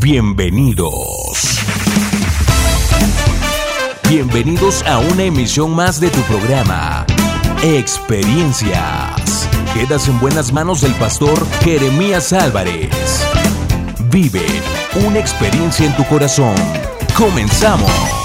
Bienvenidos. Bienvenidos a una emisión más de tu programa, Experiencias. Quedas en buenas manos del pastor Jeremías Álvarez. Vive una experiencia en tu corazón. Comenzamos.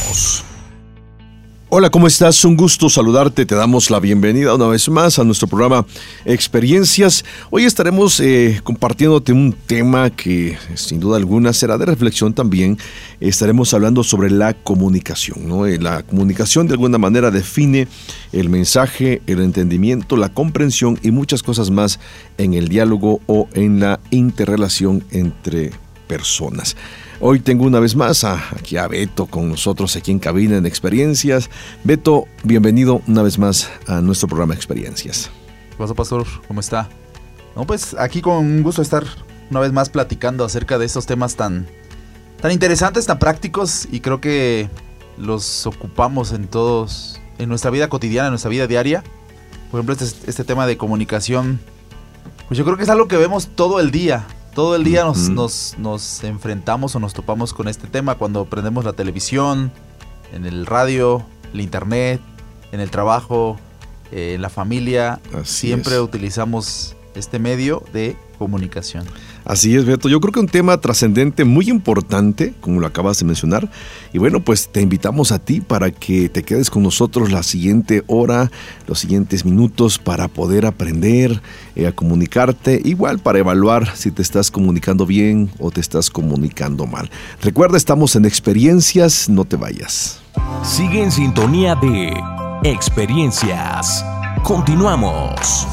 Hola, ¿cómo estás? Un gusto saludarte. Te damos la bienvenida una vez más a nuestro programa Experiencias. Hoy estaremos eh, compartiéndote un tema que sin duda alguna será de reflexión también. Estaremos hablando sobre la comunicación. ¿no? Eh, la comunicación de alguna manera define el mensaje, el entendimiento, la comprensión y muchas cosas más en el diálogo o en la interrelación entre personas. Hoy tengo una vez más aquí a Beto con nosotros aquí en cabina en Experiencias. Beto, bienvenido una vez más a nuestro programa Experiencias. ¿Qué pasa, pastor? ¿Cómo está? No, pues aquí con un gusto estar una vez más platicando acerca de estos temas tan, tan interesantes, tan prácticos y creo que los ocupamos en todos, en nuestra vida cotidiana, en nuestra vida diaria. Por ejemplo, este, este tema de comunicación, pues yo creo que es algo que vemos todo el día, todo el día nos, nos, nos, enfrentamos o nos topamos con este tema cuando prendemos la televisión, en el radio, el internet, en el trabajo, eh, en la familia. siempre utilizamos este medio de comunicación. Así es, Beto. Yo creo que un tema trascendente muy importante, como lo acabas de mencionar. Y bueno, pues te invitamos a ti para que te quedes con nosotros la siguiente hora, los siguientes minutos para poder aprender eh, a comunicarte, igual para evaluar si te estás comunicando bien o te estás comunicando mal. Recuerda, estamos en experiencias, no te vayas. Sigue en sintonía de experiencias. Continuamos.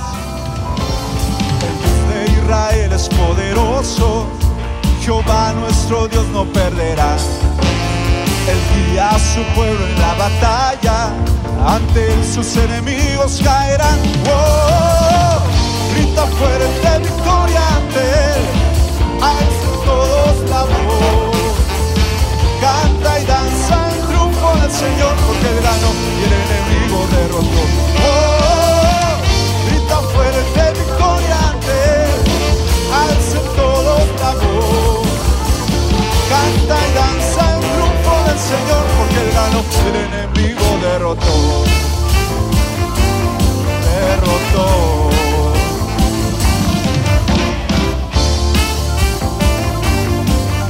Israel es poderoso, Jehová nuestro Dios no perderá. Él guía a su pueblo en la batalla, ante él sus enemigos caerán. Oh, grita fuerte victoria ante él, alza todos la voz. Canta y danza en triunfo del Señor, porque él ganó y el enemigo derrotó. Canta y danza en triunfo del Señor, porque él ganó, el enemigo derrotó. Derrotó.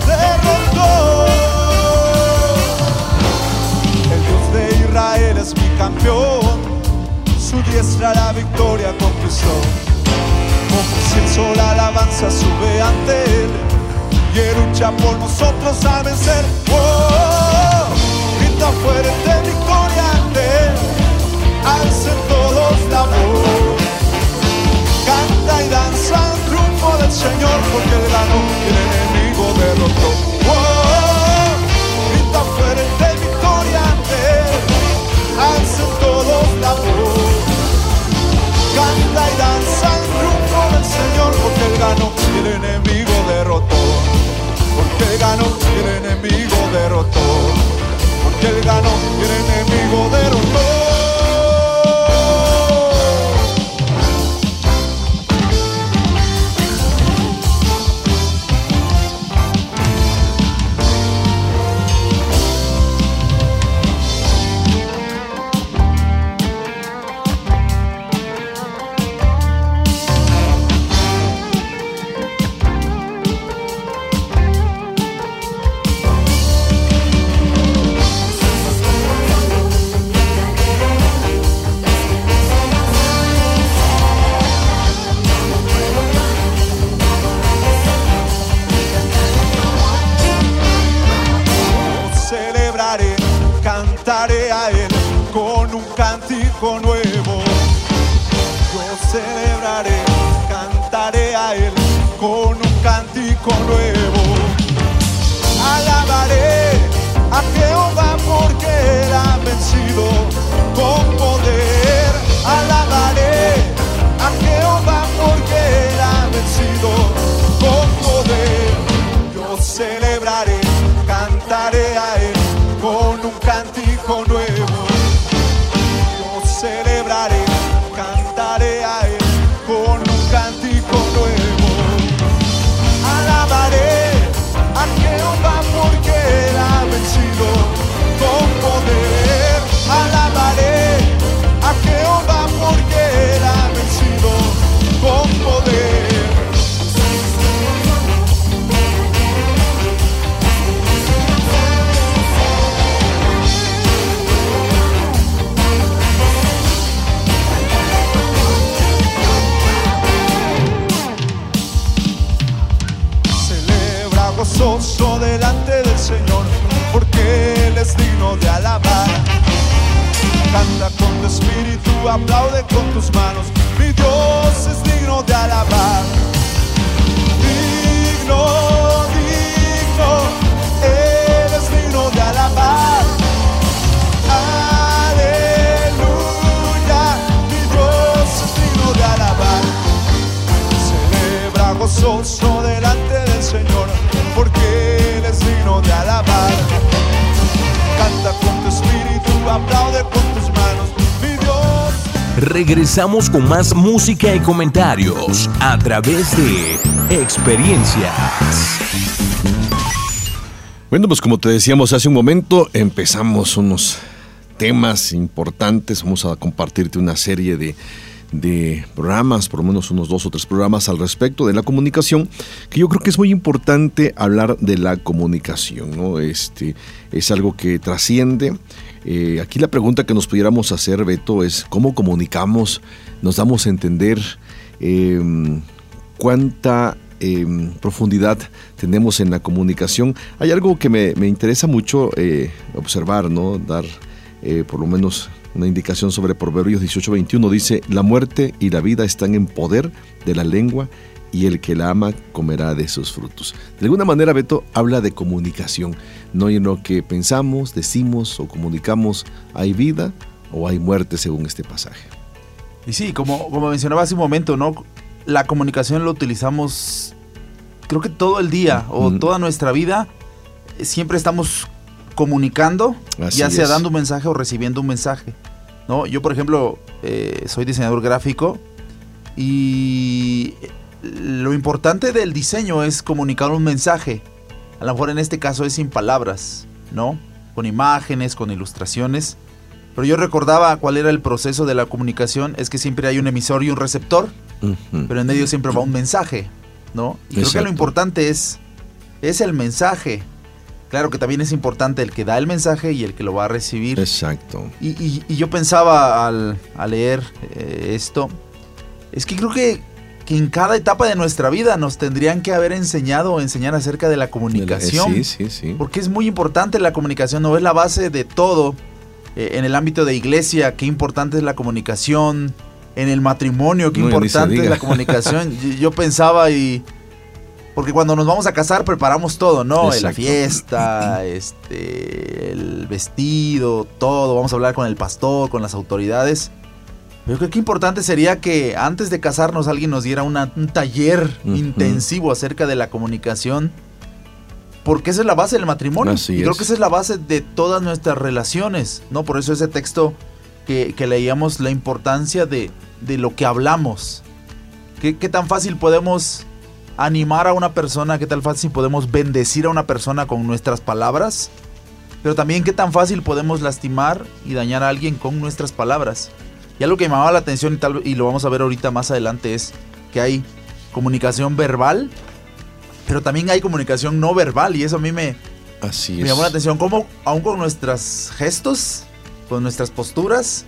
Derrotó. El Dios de Israel es mi campeón, su diestra la victoria conquistó si el sol alabanza sube ante él él lucha por nosotros a vencer. Oh, grita fuerte victoria ante alcen todos la voz. Canta y danza en triunfo del Señor porque él ganó y el enemigo derrotó. Oh, grita fuerte victoria alcen todos la voz. Canta y danza triunfo del Señor porque él ganó y el enemigo. Porque ganó y el enemigo derrotó. Porque él ganó y el enemigo derrotó. Aplaude con tus manos, mi Dios es digno de alabar. Digno, digno, Él es digno de alabar. Aleluya, mi Dios es digno de alabar. Celebra gozoso delante del Señor, porque Él es digno de alabar. Canta con tu espíritu, aplaude Regresamos con más música y comentarios a través de Experiencias. Bueno, pues como te decíamos hace un momento, empezamos unos temas importantes. Vamos a compartirte una serie de, de programas, por lo menos unos dos o tres programas al respecto de la comunicación, que yo creo que es muy importante hablar de la comunicación, ¿no? Este es algo que trasciende. Eh, aquí la pregunta que nos pudiéramos hacer, Beto, es cómo comunicamos, nos damos a entender eh, cuánta eh, profundidad tenemos en la comunicación. Hay algo que me, me interesa mucho eh, observar, ¿no? Dar eh, por lo menos una indicación sobre Proverbios 18:21. Dice, la muerte y la vida están en poder de la lengua y el que la ama comerá de sus frutos. De alguna manera, Beto habla de comunicación. No en lo que pensamos, decimos o comunicamos, hay vida o hay muerte según este pasaje. Y sí, como, como mencionaba hace un momento, ¿no? La comunicación lo utilizamos, creo que todo el día o toda nuestra vida. Siempre estamos comunicando, Así ya sea es. dando un mensaje o recibiendo un mensaje. ¿no? Yo, por ejemplo, eh, soy diseñador gráfico y lo importante del diseño es comunicar un mensaje. A lo mejor en este caso es sin palabras, ¿no? Con imágenes, con ilustraciones. Pero yo recordaba cuál era el proceso de la comunicación, es que siempre hay un emisor y un receptor, pero en medio siempre va un mensaje, ¿no? Y creo que lo importante es, es el mensaje. Claro que también es importante el que da el mensaje y el que lo va a recibir. Exacto. Y, y- y yo pensaba al, al leer eh, esto, es que creo que, que en cada etapa de nuestra vida nos tendrían que haber enseñado o enseñar acerca de la comunicación. Sí, sí, sí. Porque es muy importante la comunicación, no es la base de todo. Eh, en el ámbito de iglesia, qué importante es la comunicación. En el matrimonio, qué No, importante es la comunicación. yo, yo pensaba y... Porque cuando nos vamos a casar preparamos todo, ¿no? La Exacto. fiesta, este, el vestido, todo. Vamos a hablar con el pastor, con las autoridades. Pero creo que importante sería que antes de casarnos alguien nos diera una- un taller intensivo acerca de la comunicación. Porque esa es la base del matrimonio. Así y creo es. que esa es la base de todas nuestras relaciones. ¿no? Por eso ese texto que, que leíamos, la importancia de, de lo que hablamos. ¿Qué, qué tan fácil podemos animar a una persona? ¿Qué tan fácil podemos bendecir a una persona con nuestras palabras? Pero también qué tan fácil podemos lastimar y dañar a alguien con nuestras palabras. Y algo que me llamaba la atención y, tal, y lo vamos a ver ahorita más adelante es que hay comunicación verbal, pero también hay comunicación no verbal y eso a mí me, Así me es. llamó la atención. Cómo aún con nuestros gestos, con nuestras posturas,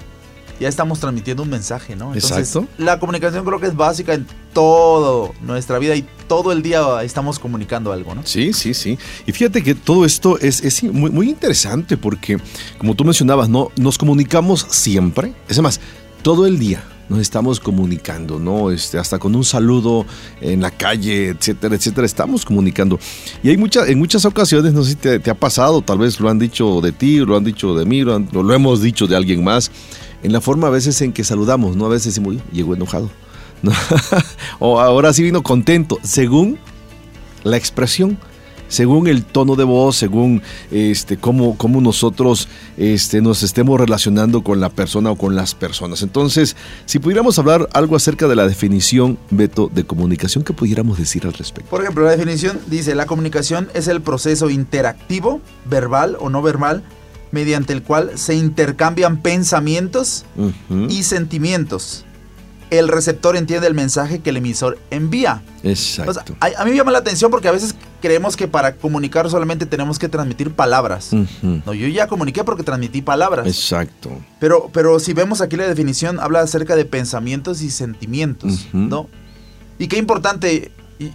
ya estamos transmitiendo un mensaje, ¿no? Exacto. La comunicación creo que es básica en toda nuestra vida y todo el día estamos comunicando algo, ¿no? Sí, sí, sí. Y fíjate que todo esto es, es muy, muy interesante porque, como tú mencionabas, ¿no? nos comunicamos siempre. Es más, todo el día nos estamos comunicando, ¿no? Este, hasta con un saludo en la calle, etcétera, etcétera, estamos comunicando. Y hay muchas, en muchas ocasiones, no sé si te, ha pasado, tal vez lo han dicho de ti, lo han dicho de mí, lo, lo hemos dicho de alguien más, en la forma a veces en que saludamos, ¿no? A veces decimos, "Uy, llegó enojado. ¿no? o ahora sí vino contento, según la expresión, según el tono de voz, según este cómo, cómo nosotros este, nos estemos relacionando con la persona o con las personas. Entonces, si pudiéramos hablar algo acerca de la definición, Beto, de comunicación, ¿qué pudiéramos decir al respecto? Por ejemplo, la definición dice, la comunicación es el proceso interactivo, verbal o no verbal, mediante el cual se intercambian pensamientos y sentimientos. El receptor entiende el mensaje que el emisor envía. Exacto. O sea, a, a mí me llama la atención porque a veces creemos que para comunicar solamente tenemos que transmitir palabras. No, yo ya comuniqué porque transmití palabras. Exacto. Pero, pero si vemos aquí la definición, habla acerca de pensamientos y sentimientos. ¿no? Y qué importante, y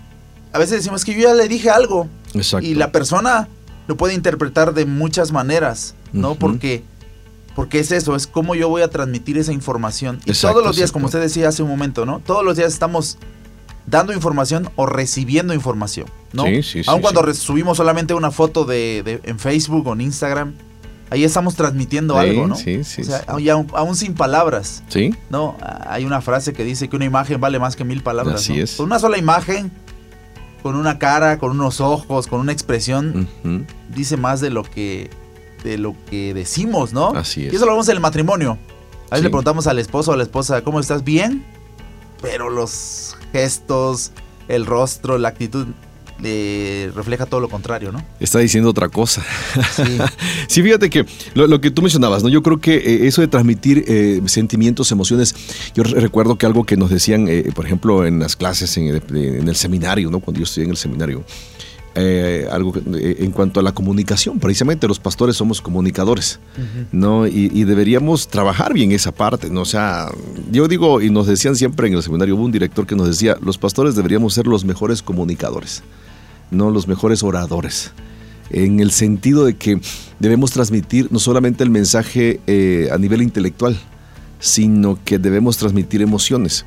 a veces decimos que yo ya le dije algo, Exacto. Y la persona lo puede interpretar de muchas maneras, ¿no? Porque porque es eso, es cómo yo voy a transmitir esa información. Y Exacto, todos los días, como usted decía hace un momento, ¿no? Todos los días estamos dando información o recibiendo información, ¿no? Sí, sí, sí, Aun cuando sí. subimos solamente una foto de, de- en Facebook o en Instagram, ahí estamos transmitiendo algo, ¿no? sí, sí, o sea, aún, aún sin palabras, Sí, ¿no? Hay una frase que dice que una imagen vale más que mil palabras. Así ¿no? es. Con una sola imagen, con una cara, con unos ojos, con una expresión, dice más de lo que de lo que decimos, ¿no? Así es. Y eso lo vemos en el matrimonio. A veces Sí. le preguntamos al esposo o a la esposa, ¿cómo estás? ¿Bien? Pero los gestos, el rostro, la actitud le refleja todo lo contrario, ¿no? está diciendo otra cosa. Sí. Sí, fíjate que lo, lo que tú mencionabas, ¿no? Yo creo que eh, eso de transmitir eh, sentimientos, emociones, yo re- recuerdo que algo que nos decían, eh, por ejemplo, en las clases, en, el- en el seminario, ¿no? Cuando yo estudié en el seminario, eh, algo eh, en cuanto a la comunicación, precisamente los pastores somos comunicadores, ¿no? Y, y deberíamos trabajar bien esa parte, ¿no? O sea, yo digo, y nos decían siempre en el seminario, hubo un director que nos decía, los pastores deberíamos ser los mejores comunicadores, no los mejores oradores en el sentido de que debemos transmitir no solamente el mensaje eh, a nivel intelectual, sino que debemos transmitir emociones.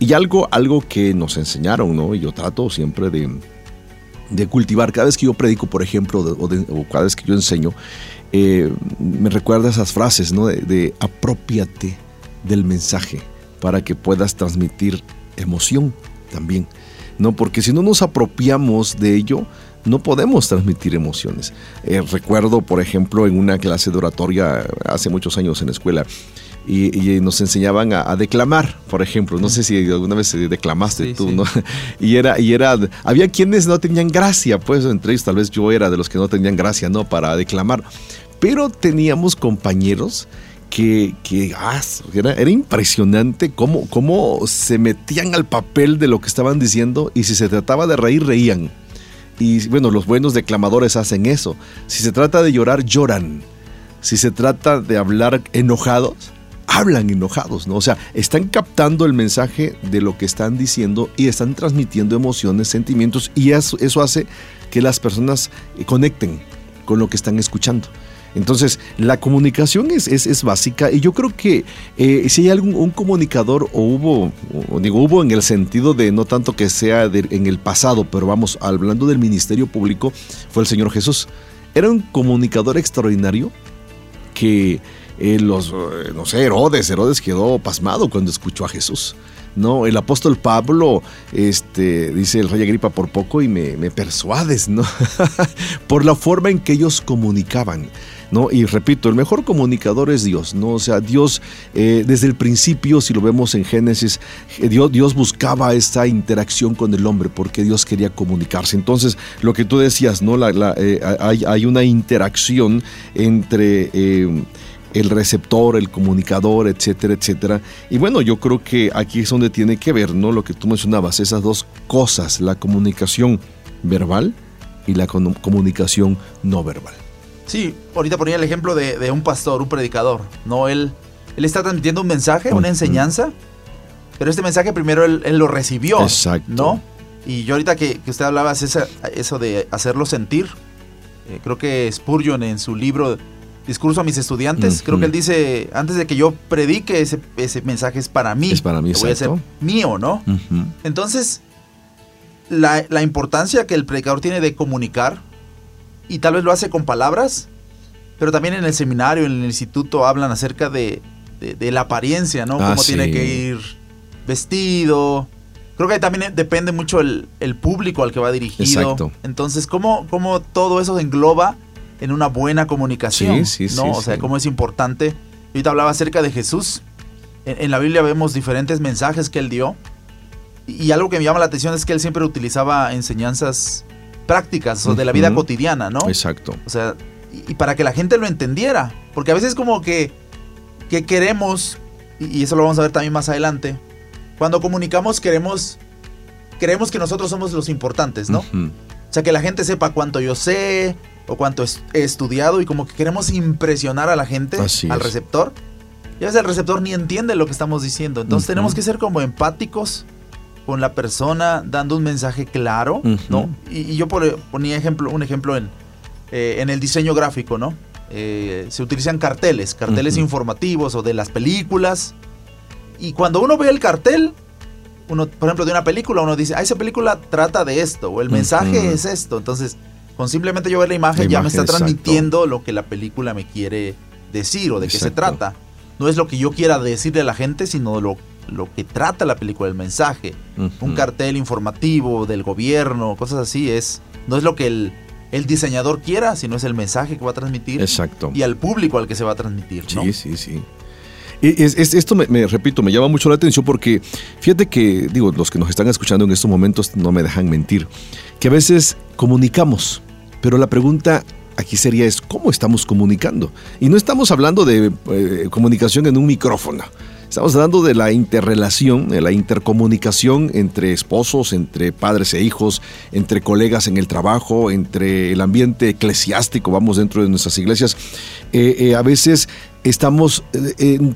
Y algo, algo que nos enseñaron, ¿no? Y yo trato siempre de, de cultivar. Cada vez que yo predico, por ejemplo, o, de- o cada vez que yo enseño, eh, me recuerda esas frases, ¿no? De, de apropiate del mensaje para que puedas transmitir emoción también, ¿no? Porque si no nos apropiamos de ello, no podemos transmitir emociones. Eh, recuerdo, por ejemplo, en una clase de oratoria hace muchos años en la escuela, y, y nos enseñaban a, a declamar, por ejemplo. No sé si alguna vez eh, declamaste Sí, tú, sí. ¿no? Y era, y era, había quienes no tenían gracia, pues entre ellos tal vez yo era de los que no tenían gracia, ¿no? Para declamar. Pero teníamos compañeros que, que ah, era, era impresionante cómo, cómo se metían al papel de lo que estaban diciendo y si se trataba de reír, reían. Y bueno, los buenos declamadores hacen eso. Si se trata de llorar, lloran. Si se trata de hablar enojados, hablan enojados, ¿no? O sea, están captando el mensaje de lo que están diciendo y están transmitiendo emociones, sentimientos y eso, eso hace que las personas eh, conecten con lo que están escuchando. Entonces, la comunicación es, es, es básica y yo creo que eh, si hay algún un comunicador o hubo, o digo hubo en el sentido de no tanto que sea en el pasado, pero vamos, hablando del ministerio público, fue el Señor Jesús. Era un comunicador extraordinario que eh, los, eh, no sé, Herodes, Herodes quedó pasmado cuando escuchó a Jesús. No, el apóstol Pablo, este, dice el rey Agripa por poco y me, me persuades, ¿no? por la forma en que ellos comunicaban. ¿No? Y repito, el mejor comunicador es Dios, ¿no? O sea, Dios, eh, desde el principio, si lo vemos en Génesis, Dios, Dios buscaba esta interacción con el hombre porque Dios quería comunicarse. Entonces, lo que tú decías, ¿no? Hay, hay una interacción entre el receptor, el comunicador, etcétera, etcétera. Y bueno, yo creo que aquí es donde tiene que ver, ¿no? Lo que tú mencionabas, esas dos cosas, la comunicación verbal y la comunicación no verbal. Sí, ahorita ponía el ejemplo de, de un pastor, un predicador. No, él, él está transmitiendo un mensaje, una enseñanza, pero este mensaje primero él, él lo recibió. Exacto. ¿No? Y yo ahorita que, que usted hablaba esa- eso de hacerlo sentir, eh, creo que Spurgeon en su libro Discurso a mis estudiantes, creo que él dice, antes de que yo predique, ese, ese mensaje es para mí. Es para mí, voy a exacto. mío, ¿no? Entonces, la, la importancia que el predicador tiene de comunicar, y tal vez lo hace con palabras, pero también en el seminario, en el instituto, hablan acerca de, de- de la apariencia, ¿no? Ah, Cómo tiene que ir vestido. Creo que también depende mucho el, el público al que va dirigido. Exacto. Entonces, ¿cómo, cómo todo eso engloba en una buena comunicación? Sí, sí, ¿no? sí, o sea, cómo es importante. Ahorita hablaba acerca de Jesús. En, en la Biblia vemos diferentes mensajes que él dio. Y algo que me llama la atención es que él siempre utilizaba enseñanzas prácticas o de la vida cotidiana, ¿no? Exacto. O sea, y, y para que la gente lo entendiera. Porque a veces como que, que queremos, y, y eso lo vamos a ver también más adelante, cuando comunicamos queremos, queremos que nosotros somos los importantes, ¿no? Ujú. O sea, que la gente sepa cuánto yo sé o cuánto es- estudiado y como que queremos impresionar a la gente, Así al es. receptor. Y a veces el receptor ni entiende lo que estamos diciendo. Entonces Ujú. tenemos que ser como empáticos con la persona dando un mensaje claro, ¿no? Y, yo ponía ejemplo, un ejemplo en, eh, en el diseño gráfico, ¿no? Eh, se utilizan carteles, carteles informativos o de las películas. Y cuando uno ve el cartel, uno, por ejemplo, de una película, uno dice, ah, esa película trata de esto, o el mensaje es esto. Entonces, con simplemente yo ver la imagen, ya me está transmitiendo lo que la película me quiere decir o de qué se trata. No es lo que yo quiera decirle a la gente, sino lo, lo que trata la película, el mensaje. Un cartel informativo del gobierno, cosas así, es no es lo que el, el diseñador quiera, sino es el mensaje que va a transmitir. Exacto. Y al público al que se va a transmitir. Sí, sí, sí. Es, esto me, repito, me llama mucho la atención porque fíjate que, digo, los que nos están escuchando en estos momentos no me dejan mentir, que a veces comunicamos, pero la pregunta aquí sería es cómo estamos comunicando. Y no estamos hablando de eh, comunicación en un micrófono. Estamos hablando de la interrelación, de la intercomunicación entre esposos, entre padres e hijos, entre colegas en el trabajo, entre el ambiente eclesiástico, vamos dentro de nuestras iglesias. Eh, eh, a veces estamos,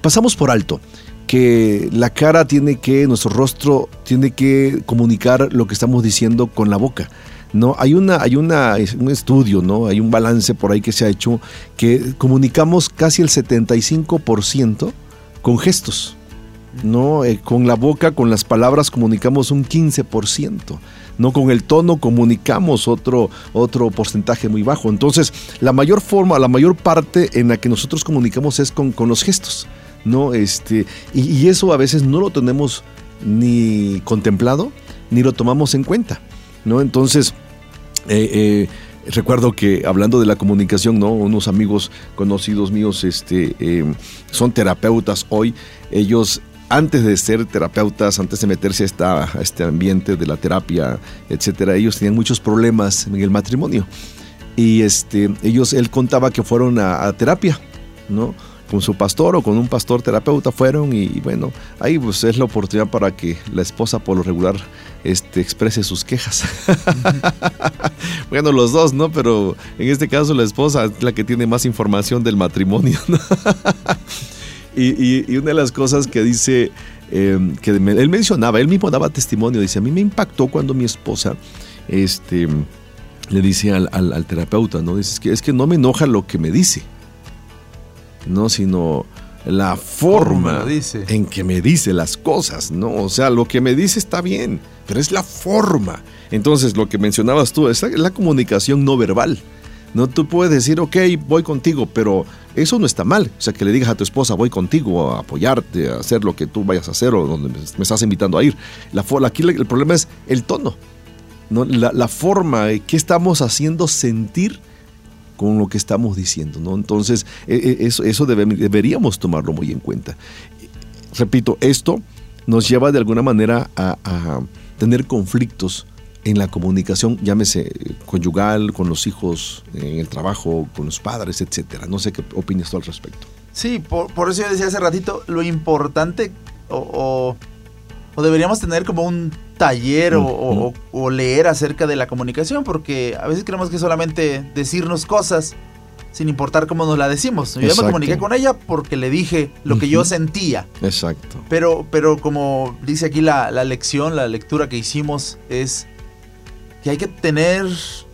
pasamos por alto que la cara tiene que, nuestro rostro tiene que comunicar lo que estamos diciendo con la boca. No, hay una, hay una, un estudio, ¿no? Hay un balance por ahí que se ha hecho que comunicamos casi el 75% con gestos. ¿no? Eh, con la boca, con las palabras comunicamos un 15%. No con el tono comunicamos otro, otro porcentaje muy bajo. Entonces, la mayor forma, la mayor parte en la que nosotros comunicamos es con, los gestos. ¿no? Este, y, eso a veces no lo tenemos ni contemplado, ni lo tomamos en cuenta. ¿no? Entonces, eh, eh, Recuerdo que hablando de la comunicación, ¿no? Unos amigos conocidos míos este, em, son terapeutas hoy. Ellos, antes de ser terapeutas, antes de meterse a, esta, este ambiente de la terapia, etcétera, ellos tenían muchos problemas en el matrimonio. Y este, ellos, él contaba que fueron a, terapia, ¿no? con su pastor o con un pastor terapeuta fueron y, bueno, ahí pues es la oportunidad para que la esposa por lo regular este, exprese sus quejas. bueno, los dos, ¿no? Pero en este caso la esposa es la que tiene más información del matrimonio. y, una de las cosas que dice, em, que él mencionaba, él mismo daba testimonio, dice, a mí me impactó cuando mi esposa, este le dice al, al, terapeuta, ¿no? Dice, que, es que no me enoja lo que me dice no, sino la forma en que me dice las cosas, ¿no? O sea, lo que me dice está bien, pero es la forma. Entonces, lo que mencionabas tú, es la comunicación no verbal. No, tú puedes decir, ok, voy contigo, pero eso no está mal. O sea, que le digas a tu esposa, voy contigo a apoyarte, a hacer lo que tú vayas a hacer o donde me estás invitando a ir. La, aquí el problema es el tono, ¿no? la, la forma, que estamos haciendo sentir con lo que estamos diciendo. ¿no? Entonces, e, e, eso, eso deberíamos tomarlo muy en cuenta. Repito, esto nos lleva de alguna manera a, tener conflictos en la comunicación, llámese conyugal, con los hijos, en el trabajo, con los padres, etcétera. No sé qué opinas tú al respecto. Sí, por, eso yo decía hace ratito, lo importante o, o deberíamos tener como un taller o, leer acerca de la comunicación, porque a veces creemos que solamente decirnos cosas sin importar cómo nos la decimos. Yo me comuniqué con ella porque le dije lo que yo sentía. Exacto. Pero, pero como dice aquí la, lección, la lectura que hicimos es que hay que tener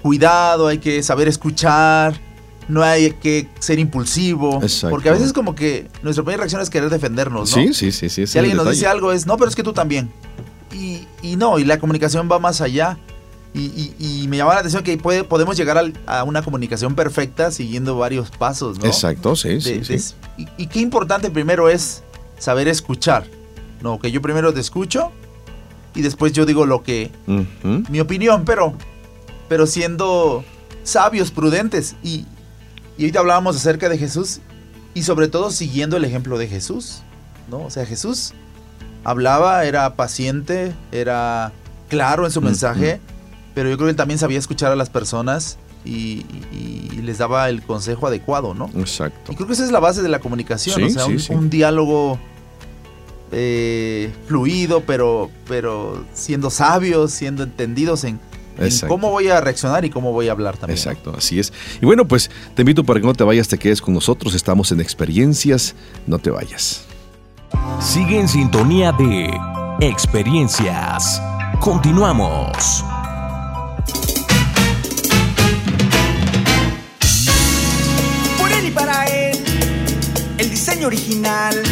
cuidado, hay que saber escuchar, no hay que ser impulsivo. Porque a veces como que nuestra primera reacción es querer defendernos, ¿no? Sí, sí, sí. sí si alguien nos dice algo es, no, pero es que tú también. Y, no, y la comunicación va más allá. Y, me llama la atención que puede, podemos llegar a, una comunicación perfecta siguiendo varios pasos, ¿no? Exacto, sí, sí, Y, qué importante primero es saber escuchar. No, que yo primero te escucho y después yo digo lo que... Mi opinión, pero, pero siendo sabios, prudentes. Y, y ahorita hablábamos acerca de Jesús y sobre todo siguiendo el ejemplo de Jesús, ¿no? O sea, Jesús hablaba, era paciente, era claro en su mensaje, pero yo creo que él también sabía escuchar a las personas y, les daba el consejo adecuado, ¿no? Exacto. Y creo que esa es la base de la comunicación, o sea, un, diálogo eh, fluido, pero, pero siendo sabios, siendo entendidos en, cómo voy a reaccionar y cómo voy a hablar también. Exacto, así es. Y bueno, pues te invito para que no te vayas, te quedes con nosotros. Estamos en experiencias, no te vayas. Sigue en sintonía de experiencias. Continuamos. Por él y para él, el diseño original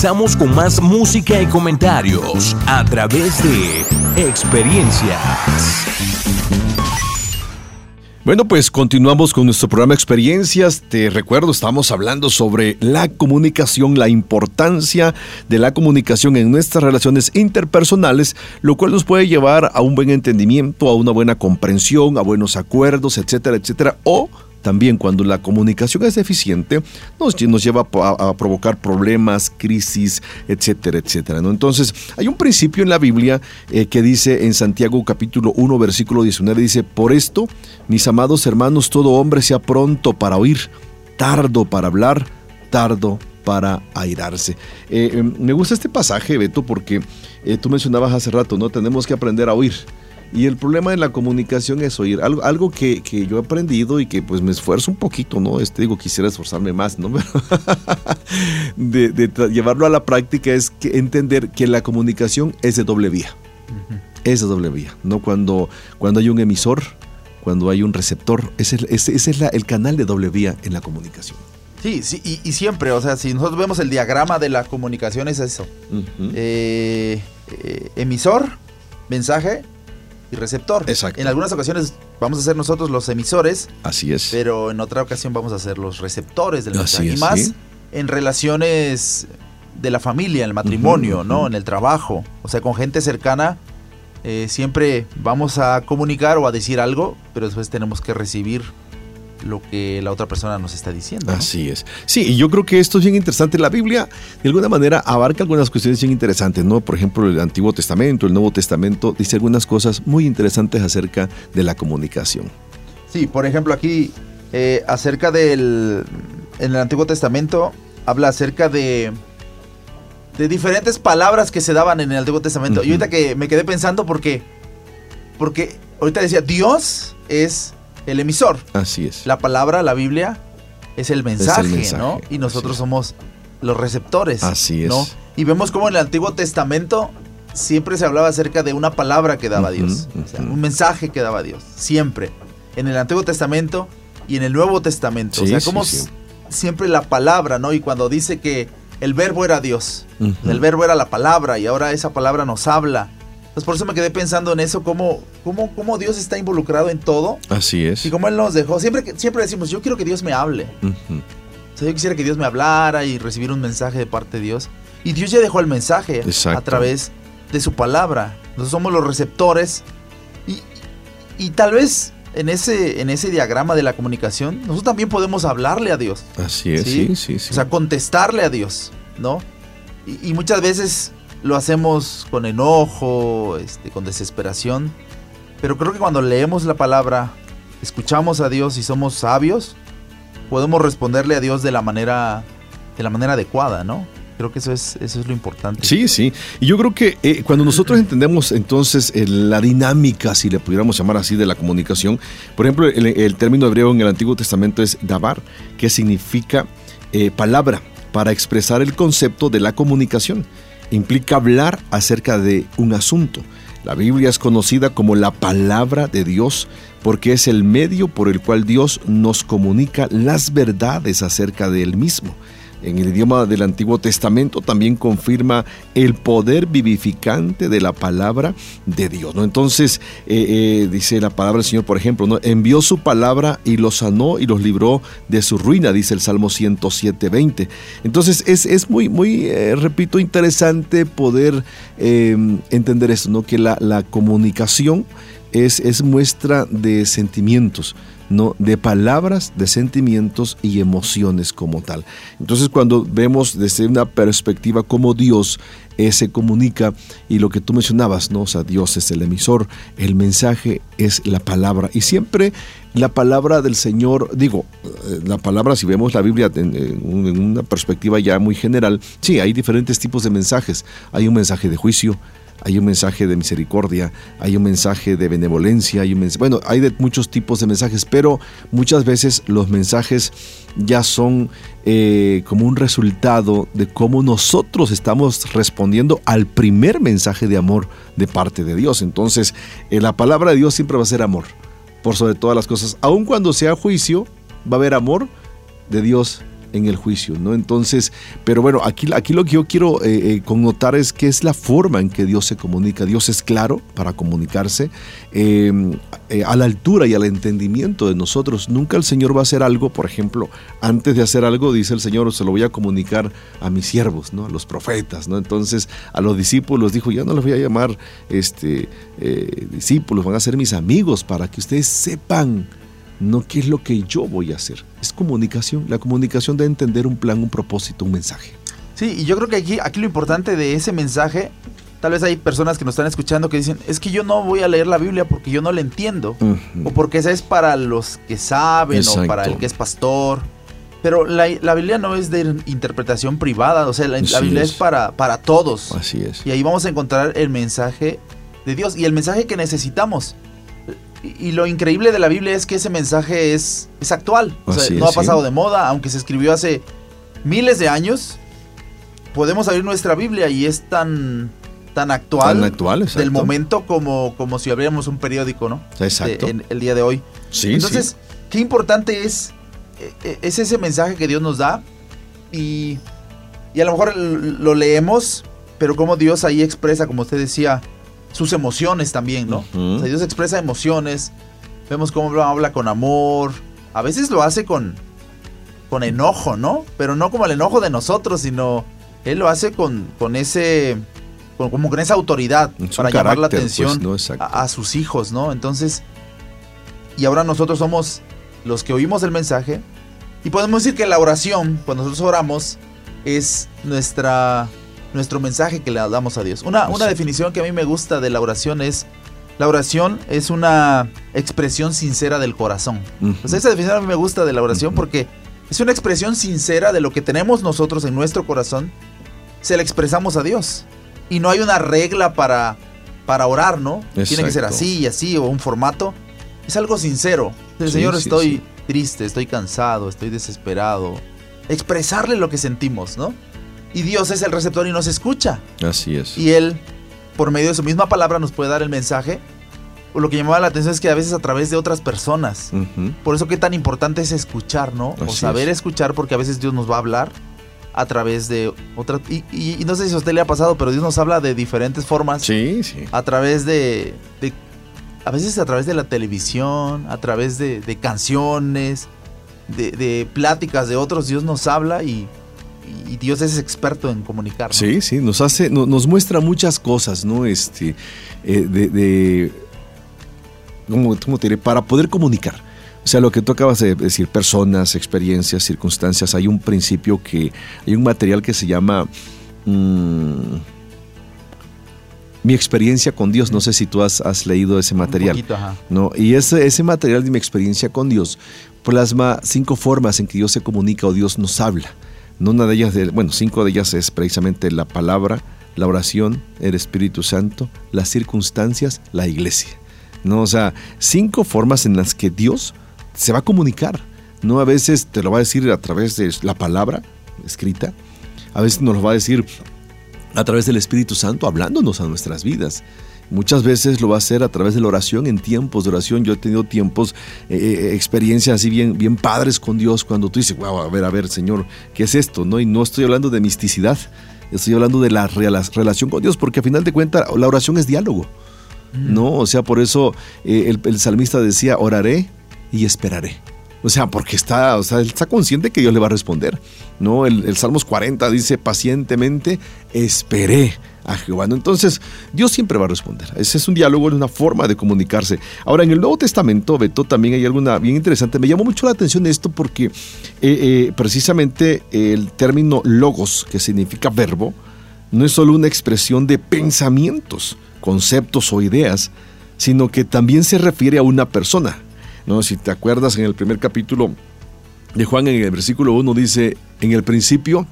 regresamos con más música y comentarios a través de Experiencias. Bueno, pues continuamos con nuestro programa Experiencias. Te recuerdo, estamos hablando sobre la comunicación, la importancia de la comunicación en nuestras relaciones interpersonales, lo cual nos puede llevar a un buen entendimiento, a una buena comprensión, a buenos acuerdos, etcétera, etcétera, o también cuando la comunicación es deficiente, nos, lleva a, provocar problemas, crisis, etcétera, etcétera. ¿no? Entonces, hay un principio en la Biblia eh, que dice en Santiago capítulo 1, versículo 19, dice, por esto, mis amados hermanos, todo hombre sea pronto para oír, tardo para hablar, tardo para airarse. Eh, em, me gusta este pasaje, Beto, porque eh, tú mencionabas hace rato, ¿no? Tenemos que aprender a oír. Y el problema en la comunicación es oír. Algo, algo que, que, yo he aprendido y que pues me esfuerzo un poquito, ¿no? Este, digo, quisiera esforzarme más, ¿no? de, de llevarlo a la práctica es entender que la comunicación es de doble vía. Es de doble vía, ¿no? Cuando, cuando hay un emisor, cuando hay un receptor, ese, es el canal de doble vía en la comunicación. Sí, sí y, siempre, o sea, si nosotros vemos el diagrama de la comunicación es eso. Eh, eh, emisor, mensaje, y receptor. Exacto. En algunas ocasiones vamos a ser nosotros los emisores, Así es. pero en otra ocasión vamos a ser los receptores del Así mensaje. y es, más sí. en relaciones de la familia, en el matrimonio, ¿no? En el trabajo. O sea, con gente cercana eh, siempre vamos a comunicar o a decir algo, pero después tenemos que recibir lo que la otra persona nos está diciendo. ¿no? Así es. Sí, y yo creo que esto es bien interesante. La Biblia, de alguna manera, abarca algunas cuestiones bien interesantes, ¿no? Por ejemplo, el Antiguo Testamento, el Nuevo Testamento, dice algunas cosas muy interesantes acerca de la comunicación. Sí, por ejemplo, aquí eh, acerca del. En el Antiguo Testamento habla acerca de. de diferentes palabras que se daban en el Antiguo Testamento. Y ahorita que me quedé pensando porque. Porque ahorita decía, Dios es el emisor. Así es. La palabra, la Biblia, es el mensaje, mensaje, ¿no? Y nosotros somos los receptores. Así es. ¿no? Y vemos como en el Antiguo Testamento siempre se hablaba acerca de una palabra que daba Dios. O sea, un mensaje que daba Dios. Siempre. En el Antiguo Testamento y en el Nuevo Testamento. o sea, como sí. siempre la palabra, ¿no? Y cuando dice que el verbo era Dios. El verbo era la palabra y ahora esa palabra nos habla. Entonces por eso me quedé pensando en eso, cómo, cómo, cómo Dios está involucrado en todo Así es. y cómo Él nos dejó. Siempre, siempre decimos, yo quiero que Dios me hable. Ujú. O sea, yo quisiera que Dios me hablara y recibir un mensaje de parte de Dios. Y Dios ya dejó el mensaje Exacto. a través de su palabra. Nosotros somos los receptores. Y, y tal vez en ese, en ese diagrama de la comunicación, nosotros también podemos hablarle a Dios. Así es, sí, sí, sí. O sea, contestarle a Dios, ¿no? Y, y muchas veces lo hacemos con enojo, este, con desesperación. Pero creo que cuando leemos la palabra, escuchamos a Dios y somos sabios, podemos responderle a Dios de la manera, de la manera adecuada, ¿no? Creo que eso es, eso es lo importante. Sí, sí. Y yo creo que eh, cuando nosotros entendemos entonces eh, la dinámica, si le pudiéramos llamar así, de la comunicación, por ejemplo, el, el término hebreo en el Antiguo Testamento es dabar, que significa eh, palabra, para expresar el concepto de la comunicación. Implica hablar acerca de un asunto. La Biblia es conocida como la palabra de Dios porque es el medio por el cual Dios nos comunica las verdades acerca de Él mismo en el idioma del Antiguo Testamento también confirma el poder vivificante de la palabra de Dios. ¿no? Entonces, eh, eh, dice la palabra del Señor, por ejemplo, ¿no? envió su palabra y los sanó y los libró de su ruina, dice el Salmo 107.20. Entonces, es, es muy, muy, eh, repito, interesante poder entender esto, ¿no? que la, la comunicación es, es muestra de sentimientos. ¿No? de palabras, de sentimientos y emociones como tal. Entonces cuando vemos desde una perspectiva cómo Dios eh, se comunica y lo que tú mencionabas, ¿no? O sea, Dios es el emisor, el mensaje es la palabra y siempre la palabra del Señor, digo, eh, la palabra si vemos la Biblia en una perspectiva ya muy general, sí, hay diferentes tipos de mensajes, hay un mensaje de juicio, hay un mensaje de misericordia, hay un mensaje de benevolencia, hay bueno, hay muchos tipos de mensajes, pero muchas veces los mensajes ya son eh, como un resultado de cómo nosotros estamos respondiendo al primer mensaje de amor de parte de Dios. Entonces, eh, la palabra de Dios siempre va a ser amor, por sobre todas las cosas. Aun cuando sea juicio, va a haber amor de Dios en el juicio, ¿no? Entonces, pero bueno, aquí, aquí lo que yo quiero eh, eh, connotar es que es la forma en que Dios se comunica. Dios es claro para comunicarse eh, eh, a la altura y al entendimiento de nosotros. Nunca el Señor va a hacer algo, por ejemplo, antes de hacer algo, dice el Señor, se lo voy a comunicar a mis siervos, ¿no? A los profetas, ¿no? Entonces, a los discípulos dijo, ya no los voy a llamar este, discípulos, van a ser mis amigos para que ustedes sepan no qué es lo que yo voy a hacer. Es comunicación, la comunicación de entender un plan, un propósito, un mensaje. Sí, y yo creo que aquí, aquí lo importante de ese mensaje, tal vez hay personas que nos están escuchando que dicen, es que yo no voy a leer la Biblia porque yo no la entiendo, Uh o porque esa es para los que saben, Exacto. o para el que es pastor. Pero la, la Biblia no es de interpretación privada, o sea, la, Biblia es. es para, para todos. Así es. Y ahí vamos a encontrar el mensaje de Dios y el mensaje que necesitamos. Y, y lo increíble de la Biblia es que ese mensaje es, es actual. O sea, no es, ha pasado sí. de moda, aunque se escribió hace miles de años. Podemos abrir nuestra Biblia y es tan, tan actual, Tan actual, del momento como, como si abriéramos un periódico, ¿no? Exacto. De- en el día de hoy. Sí, Entonces, sí. qué importante es, eh, eh, es ese mensaje que Dios nos da y, y a lo mejor lo leemos, pero como Dios ahí expresa, como usted decía, sus emociones también, ¿no? O sea, Dios expresa emociones, vemos cómo habla, con amor, a veces lo hace con, con enojo, ¿no? Pero no como el enojo de nosotros, sino Él lo hace con, con ese, con- como con esa autoridad Es para llamar la atención pues, ¿no? Exacto. a, a sus hijos, ¿no? Entonces, y ahora nosotros somos los que oímos el mensaje y podemos decir que la oración, cuando nosotros oramos, es nuestra, nuestro mensaje que le damos a Dios. Una, una definición que a mí me gusta de la oración es, la oración es una expresión sincera del corazón. Pues esa definición a mí me gusta de la oración porque es una expresión sincera de lo que tenemos nosotros en nuestro corazón, se la expresamos a Dios. Y no hay una regla para, para orar, ¿no? Tiene que ser así y así o un formato. Es algo sincero. El Sí, Señor, sí, estoy sí. triste, estoy cansado, estoy desesperado. Expresarle lo que sentimos, ¿no? Y Dios es el receptor y nos escucha. Así es. Y Él, por medio de su misma palabra, nos puede dar el mensaje. O lo que llamaba la atención es que a veces a través de otras personas. Ujú. Por eso qué tan importante es escuchar, ¿no? o Así saber es. escuchar porque a veces Dios nos va a hablar a través de otra... Y, y- y no sé si a usted le ha pasado, pero Dios nos habla de diferentes formas. Sí, sí. A través de, de- A veces a través de la televisión, a través de, de canciones, de, de pláticas de otros. Dios nos habla y, y Dios es experto en comunicar. ¿no? Sí, sí, nos hace, no- nos muestra muchas cosas, ¿no? Este, eh, de, de- ¿cómo, cómo te diré? Para poder comunicar. O sea, lo que tú acabas de decir, personas, experiencias, circunstancias, hay un principio que, hay un material que se llama mm, Mi experiencia con Dios. No sé si tú has, has leído ese Un material. poquito, ajá. ¿no? Y ese, ese material de mi experiencia con Dios plasma cinco formas en que Dios se comunica o Dios nos habla. Una de ellas, bueno, cinco de ellas es precisamente la palabra, la oración, el Espíritu Santo, las circunstancias, la iglesia. ¿no? O sea, cinco formas en las que Dios se va a comunicar. No a veces te lo va a decir a través de la palabra escrita, a veces nos lo va a decir a través del Espíritu Santo hablándonos a nuestras vidas. Muchas veces lo va a hacer a través de la oración, en tiempos de oración. Yo he tenido tiempos, eh, eh, experiencias así bien, bien padres con Dios, cuando tú dices, wow, a ver, a ver, Señor, ¿qué es esto? ¿No? Y no estoy hablando de misticidad, estoy hablando de la rela- relación con Dios, porque a final de cuentas la oración es diálogo. ¿no? O sea, por eso eh, el, el salmista decía, oraré y esperaré. O sea, porque está, o sea, él está consciente que Dios le va a responder, ¿no? El, el Salmos 40 dice, pacientemente esperé Jehová. Entonces, Dios siempre va a responder. Ese es un diálogo, es una forma de comunicarse. Ahora, en el Nuevo Testamento, Beto, también hay alguna bien interesante. Me llamó mucho la atención esto porque eh, eh, precisamente el término logos, que significa verbo, no es solo una expresión de pensamientos, conceptos o ideas, sino que también se refiere a una persona. ¿no? Si te acuerdas en el primer capítulo de Juan, en el versículo 1 dice, en el principio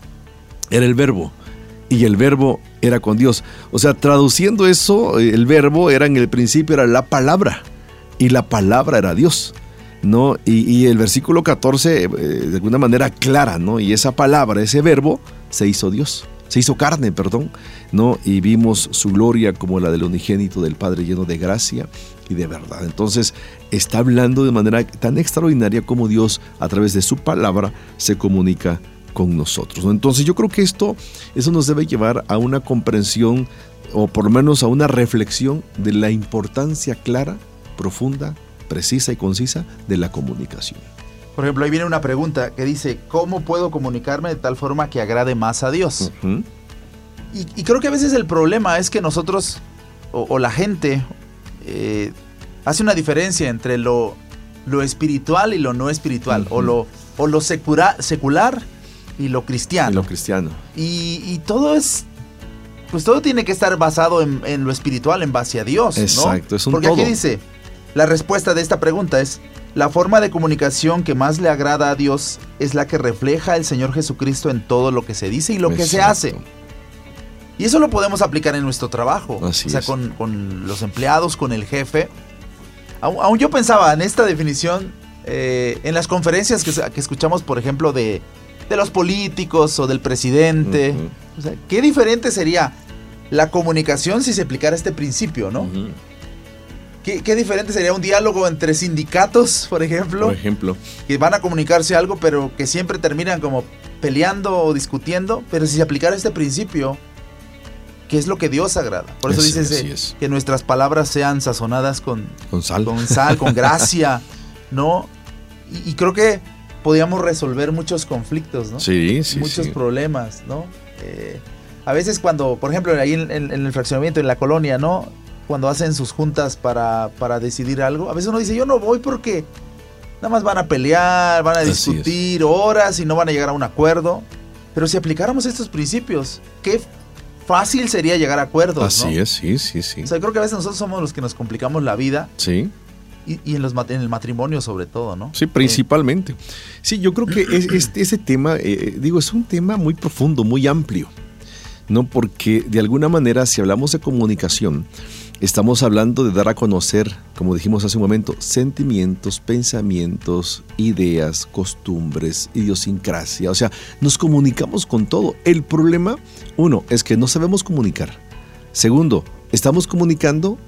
era el verbo y el verbo era con Dios. O sea, traduciendo eso, eh, el verbo era en el principio, era la palabra y la palabra era Dios. ¿no? Y, el versículo 14 eh, de alguna manera clara, ¿no? Y esa palabra, ese verbo, se hizo Dios, se hizo carne, perdón, ¿no? Y vimos su gloria como la del unigénito del Padre lleno de gracia y de verdad. Entonces, está hablando de manera tan extraordinaria como Dios, a través de su palabra, se comunica con nosotros. ¿no? Entonces, yo creo que esto, eso nos debe llevar a una comprensión o por lo menos a una reflexión de la importancia clara, profunda, precisa y concisa de la comunicación. Por ejemplo, ahí viene una pregunta que dice, ¿cómo puedo comunicarme de tal forma que agrade más a Dios? Y, y creo que a veces el problema es que nosotros, o, o la gente, eh, hace una diferencia entre lo, lo espiritual y lo no espiritual, o lo, o lo secura- secular y lo cristiano. En lo cristiano. Y, y todo es. Pues todo tiene que estar basado en, en lo espiritual, en base a Dios. ¿no? Exacto, es un Porque aquí dice: la respuesta de esta pregunta es: la forma de comunicación que más le agrada a Dios es la que refleja al Señor Jesucristo en todo lo que se dice y lo que se hace. Y eso lo podemos aplicar en nuestro trabajo. Así o sea, es. con, con los empleados, con el jefe. Aún, yo pensaba en esta definición, eh, en las conferencias que, que escuchamos, por ejemplo, de, de los políticos o del presidente. Ujú. O sea, qué diferente sería la comunicación si se aplicara este principio, ¿no? ¿Qué, qué diferente sería un diálogo entre sindicatos, por ejemplo? Por ejemplo. que van a comunicarse algo, pero que siempre terminan como peleando o discutiendo. Pero si se aplicara este principio, que es lo que Dios agrada. Por eso Así- dice ese- así es. que nuestras palabras sean sazonadas con, Con sal. con sal, con gracia, ¿no? Y, y creo que podíamos resolver muchos conflictos, ¿no? Sí, sí, muchos sí. problemas, ¿no? Eh, a veces cuando, por ejemplo, ahí en, en- en el fraccionamiento, en la colonia, ¿no? Cuando hacen sus juntas para, para decidir algo, a veces uno dice, yo no voy porque nada más van a pelear, van a discutir horas y no van a llegar a un acuerdo. Pero si aplicáramos estos principios, qué fácil sería llegar a acuerdos, Así ¿no? es, sí, sí, sí. O sea, creo que a veces nosotros somos los que nos complicamos la vida Sí. Y, y en, los, en el matrimonio sobre todo, ¿no? Sí, principalmente. Sí, yo creo que es, es- ese tema, eh, digo, es un tema muy profundo, muy amplio, ¿no? Porque de alguna manera, si hablamos de comunicación, estamos hablando de dar a conocer, como dijimos hace un momento, sentimientos, pensamientos, ideas, costumbres, idiosincrasia. O sea, nos comunicamos con todo. El problema, uno, es que no sabemos comunicar. Segundo, estamos comunicando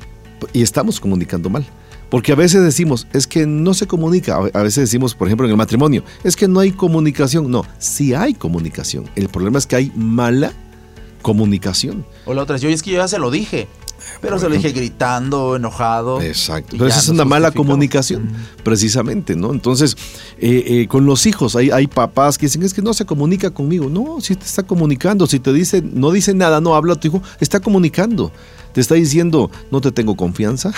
y estamos comunicando mal. Porque a veces decimos, es que no se comunica. A a veces decimos, por ejemplo, en el matrimonio, es que no hay comunicación. No, sí hay comunicación. El problema es que hay mala comunicación. O la otra es, yo es que yo ya se lo dije. Pero se lo dije gritando, enojado. Exacto. Pero esa es una mala comunicación, precisamente, ¿no? Entonces, eh, eh, con los hijos, hay, hay papás que dicen, es que no se comunica conmigo. No, si te está comunicando. Si te dice, no dice nada, no habla tu hijo, está comunicando. Te está diciendo, no te tengo confianza,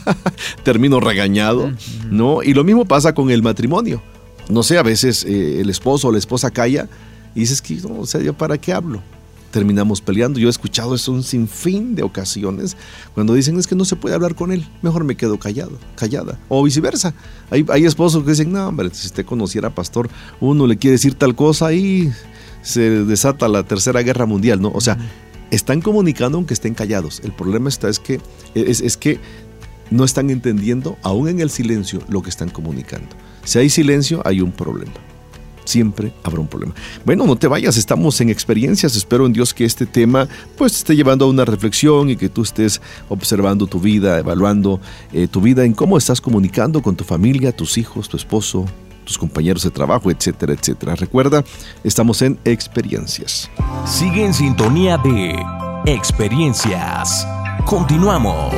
termino regañado, ¿no? Y lo mismo pasa con el matrimonio. No sé, a veces eh, el esposo o la esposa calla y dices que, no, o sea, ¿yo para qué hablo? terminamos peleando. Yo he escuchado eso un sinfín de ocasiones cuando dicen es que no se puede hablar con él, mejor me quedo callado, callada. O viceversa. Hay, hay esposos que dicen, no, hombre, si usted conociera pastor, uno le quiere decir tal cosa y se desata la tercera guerra mundial, ¿no? O sea, están comunicando aunque estén callados. El problema está es que, es, es que no están entendiendo, aún en el silencio, lo que están comunicando. Si hay silencio, hay un problema siempre habrá un problema. Bueno, no te vayas, estamos en experiencias, espero en Dios que este tema pues te esté llevando a una reflexión y que tú estés observando tu vida, evaluando eh, tu vida en cómo estás comunicando con tu familia, tus hijos, tu esposo, tus compañeros de trabajo, etcétera, etcétera. Recuerda, estamos en experiencias. Sigue en sintonía de experiencias. Continuamos.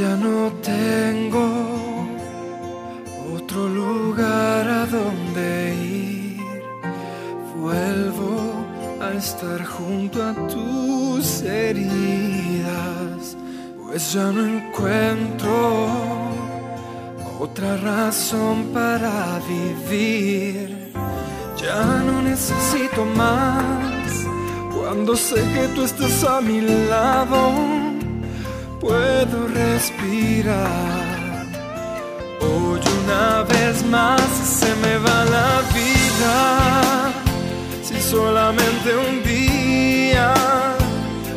Ya no tengo otro lugar a donde ir. Vuelvo a estar junto a tus heridas, pues ya no encuentro otra razón para vivir. Ya no necesito más cuando sé que tú estás a mi lado. Puedo respirar. Hoy una vez más se me va la vida. Si solamente un día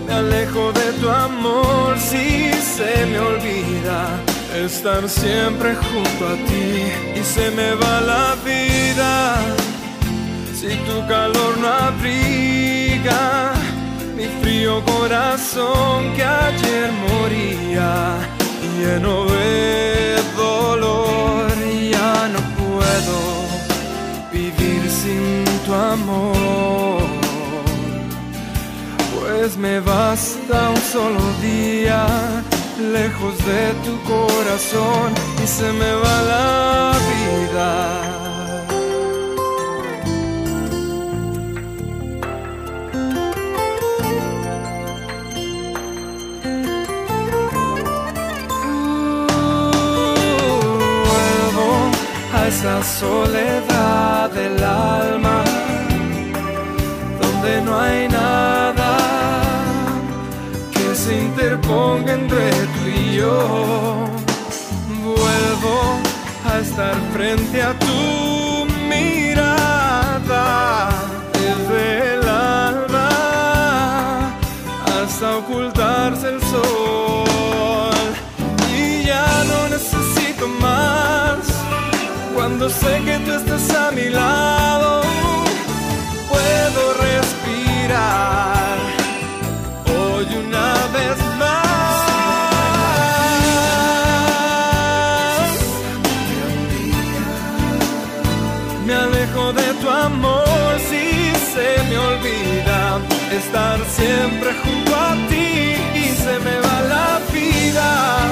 me alejo de tu amor, si se me olvida estar siempre junto a ti y se me va la vida. Si tu calor no frío corazón que ayer moría, lleno de dolor, ya no puedo vivir sin tu amor, pues me basta un solo día lejos de tu corazón y se me va la vida. Esa soledad del alma donde no hay nada que se interponga entre tú y yo. Vuelvo a estar frente a tu mirada desde el alma hasta ocultarse el sol. Cuando sé que tú estás a mi lado. Puedo respirar hoy una vez más. Me alejo de tu amor si se me olvida estar siempre junto a ti y se me va la vida.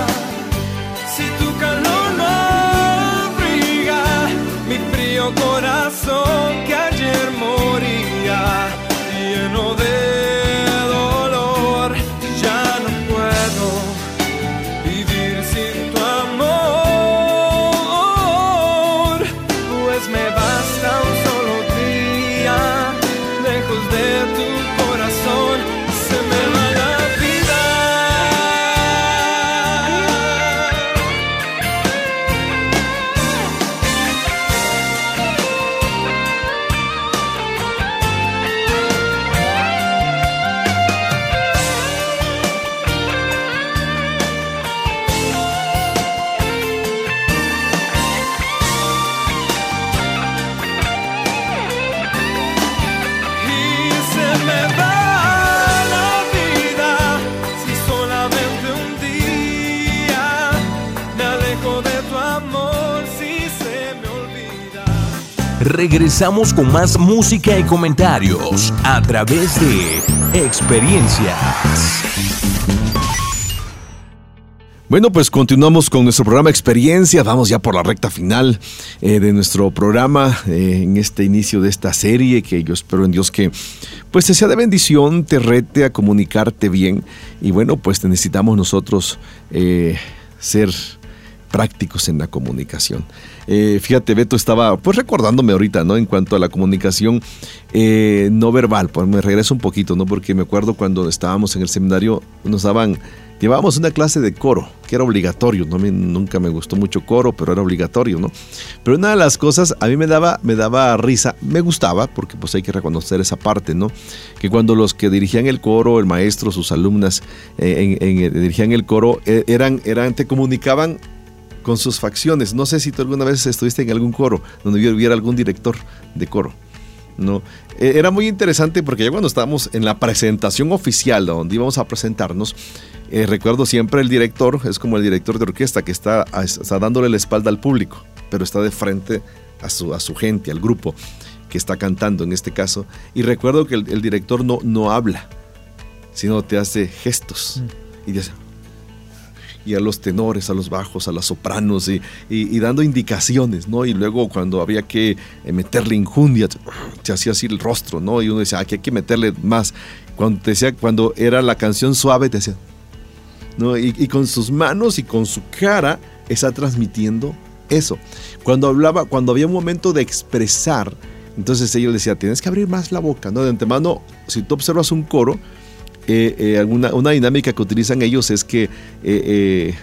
Corazón que ayer Regresamos con más música y comentarios a través de experiencias. Bueno, pues continuamos con nuestro programa Experiencia. Vamos ya por la recta final eh, de nuestro programa eh, en este inicio de esta serie que yo espero en Dios que pues te sea de bendición, te rete a comunicarte bien y bueno, pues te necesitamos nosotros eh, ser prácticos en la comunicación. Eh, fíjate, Beto estaba pues recordándome ahorita, ¿no? En cuanto a la comunicación eh, no verbal, pues me regreso un poquito, ¿no? Porque me acuerdo cuando estábamos en el seminario, nos daban, llevábamos una clase de coro, que era obligatorio, ¿no? Mí nunca me gustó mucho coro, pero era obligatorio, ¿no? Pero una de las cosas a mí me daba, me daba risa, me gustaba, porque pues hay que reconocer esa parte, ¿no? Que cuando los que dirigían el coro, el maestro, sus alumnas, eh, dirigían el coro, eran, eran, te comunicaban con sus facciones. No sé si tú alguna vez estuviste en algún coro donde hubiera algún director de coro. No, Eh, era muy interesante porque ya cuando estábamos en la presentación oficial donde íbamos a presentarnos, eh, recuerdo siempre el director es como el director de orquesta que está, está dándole la espalda al público, pero está de frente a su, a su gente, al grupo que está cantando en este caso. Y recuerdo que el, el director no, no habla, sino te hace gestos y dice, y a los tenores, a los bajos, a las sopranos y, y- y dando indicaciones, ¿no? Y luego cuando había que eh, meterle injundia, se hacía así el rostro, ¿no? Y uno decía, aquí hay que meterle más. Cuando te decía, cuando era la canción suave, te decía, ¿no? Y, y con sus manos y con su cara está transmitiendo eso. Cuando hablaba, cuando había un momento de expresar, entonces ella le decía, tienes que abrir más la boca, ¿no? De antemano, si tú observas un coro, eh, eh, alguna, una dinámica que utilizan ellos es que eh, eh,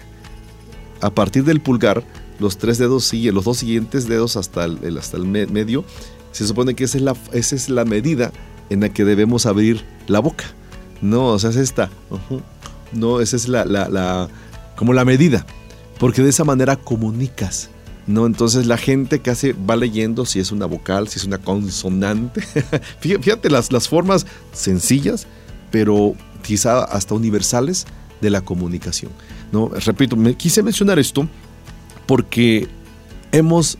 a partir del pulgar, los tres dedos los dos siguientes dedos hasta el, el- hasta el me- medio, se supone que esa es, la, esa es la medida en la que debemos abrir la boca. No, o sea, es esta. ujú. No, esa es la, la- la- como la medida. Porque de esa manera comunicas. ¿no? Entonces la gente casi va leyendo si es una vocal, si es una consonante. Fí- Fíjate las, las formas sencillas, pero quizá hasta universales de la comunicación. ¿no? Repito, me quise mencionar esto porque hemos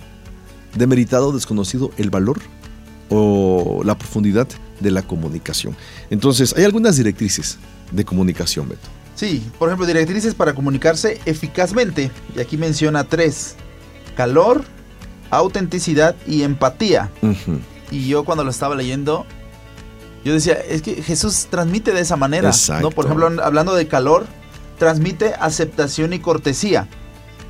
demeritado, desconocido el valor o la profundidad de la comunicación. Entonces, hay algunas directrices de comunicación, Beto. Sí, por ejemplo, directrices para comunicarse eficazmente. Y aquí menciona tres. Calor, autenticidad y empatía. Y yo cuando lo estaba leyendo, yo decía, es que Jesús transmite de esa manera. Exacto. ¿no? Por ejemplo, hablando de calor, transmite aceptación y cortesía.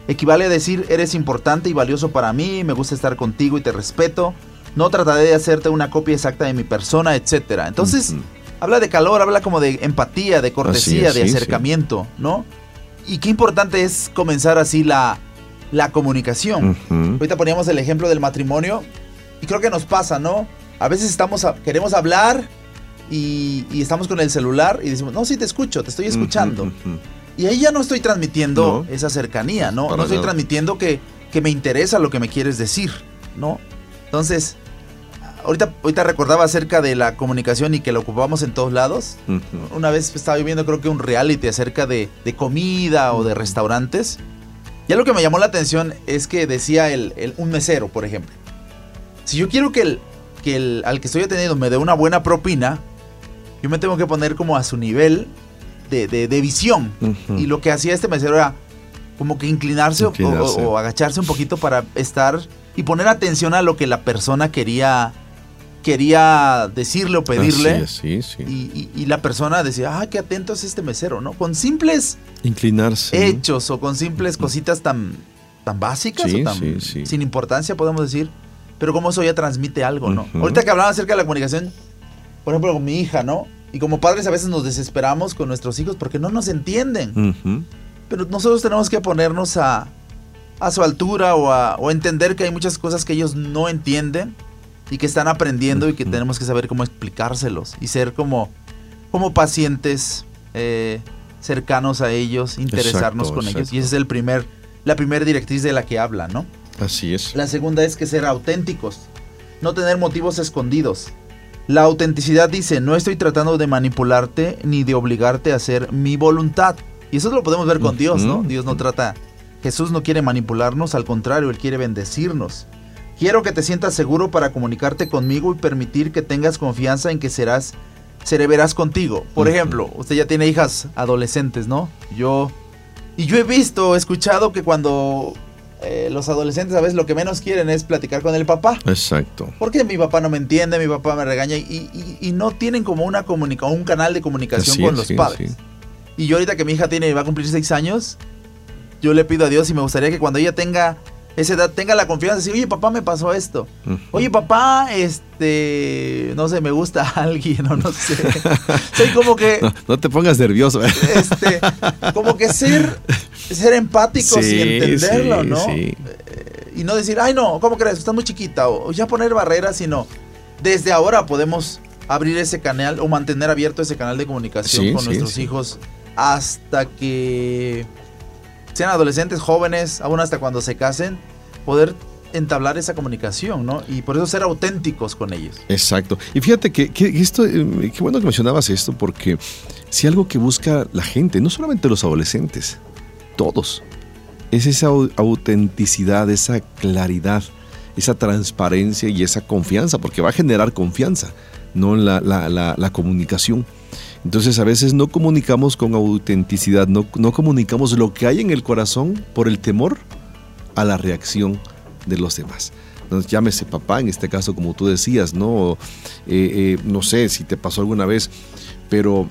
Equivale a decir, eres importante y valioso para mí, me gusta estar contigo y te respeto. No trataré de hacerte una copia exacta de mi persona, etcétera. Entonces, habla de calor, habla como de empatía, de cortesía, de sí, acercamiento, ¿no? Y qué importante es comenzar así la, la comunicación. Ahorita poníamos el ejemplo del matrimonio y creo que nos pasa, ¿no? a veces estamos a- queremos hablar y, y estamos con el celular y decimos, no, sí te escucho, te estoy escuchando. Ujú, ujú. Y ahí ya no estoy transmitiendo No. esa cercanía, ¿no? No estoy nada. transmitiendo que, que me interesa lo que me quieres decir, ¿no? Entonces, ahorita, ahorita recordaba acerca de la comunicación y que la ocupamos en todos lados. Ujú. Una vez estaba viendo creo que un reality acerca de, de comida o de restaurantes. Ya lo que me llamó la atención es que decía el, el- un mesero, por ejemplo. Si yo quiero que, el, que el, al que estoy atendiendo me dé una buena propina, yo me tengo que poner como a su nivel de, de- de visión. Y lo que hacía este mesero era como que inclinarse, o- Inclinarse. O, o agacharse un poquito para estar y poner atención a lo que la persona quería, quería decirle o pedirle. Es, sí, sí. Y, y- y la persona decía, ah, qué atento es este mesero, ¿no? Con simples Inclinarse. ¿no? hechos o con simples cositas tan, tan básicas Sí, o tan sin importancia, podemos decir. Pero como eso ya transmite algo, ¿no? Ahorita que hablaba acerca de la comunicación, por ejemplo, con mi hija, ¿no? Y como padres a veces nos desesperamos con nuestros hijos porque no nos entienden. Ujú. Pero nosotros tenemos que ponernos a, a su altura o, a, o entender que hay muchas cosas que ellos no entienden y que están aprendiendo y que tenemos que saber cómo explicárselos y ser como, como pacientes eh, cercanos a ellos, interesarnos Exacto, con ellos. exacto. Y esa es el primer, la primera directriz de la que habla, ¿no? Así es. La segunda es que ser auténticos, no tener motivos escondidos. La autenticidad dice, no estoy tratando de manipularte ni de obligarte a hacer mi voluntad. Y eso lo podemos ver con Dios, ¿no? Dios no trata, Jesús no quiere manipularnos, al contrario, Él quiere bendecirnos. Quiero que te sientas seguro para comunicarte conmigo y permitir que tengas confianza en que serás, seré veraz contigo. Por ejemplo, usted ya tiene hijas adolescentes, ¿no? Yo... Y yo he visto, he escuchado que cuando eh, los adolescentes a veces lo que menos quieren es platicar con el papá. Exacto. Porque mi papá no me entiende, mi papá me regaña y, y- y no tienen como una comunica un canal de comunicación Así con es, los sí, padres. sí. Y yo ahorita que mi hija tiene va a cumplir seis años, yo le pido a Dios y me gustaría que cuando ella tenga esa edad tenga la confianza de decir, oye papá me pasó esto. Oye papá, este, no sé, me gusta alguien o no sé. Soy como que No, no te pongas nervioso. ¿eh? este, como que ser, ser empáticos y entenderlo, sí, ¿no? sí. Eh, y no decir, ay no, ¿cómo crees? Estás muy chiquita, o, o ya poner barreras, sino desde ahora podemos abrir ese canal o mantener abierto ese canal de comunicación Sí, con sí, nuestros sí. hijos hasta que sean adolescentes, jóvenes, aún hasta cuando se casen, poder entablar esa comunicación, ¿no? Y por eso ser auténticos con ellos. Exacto. Y fíjate que, esto, eh, qué bueno que mencionabas esto, porque si algo que busca la gente, no solamente los adolescentes, todos, es esa au- autenticidad, esa claridad, esa transparencia y esa confianza, porque va a generar confianza, no la- la comunicación. Entonces a veces no comunicamos con autenticidad, no, no comunicamos lo que hay en el corazón por el temor a la reacción de los demás. Entonces, llámese papá, en este caso, como tú decías, ¿no? Eh, eh, no sé si te pasó alguna vez, pero,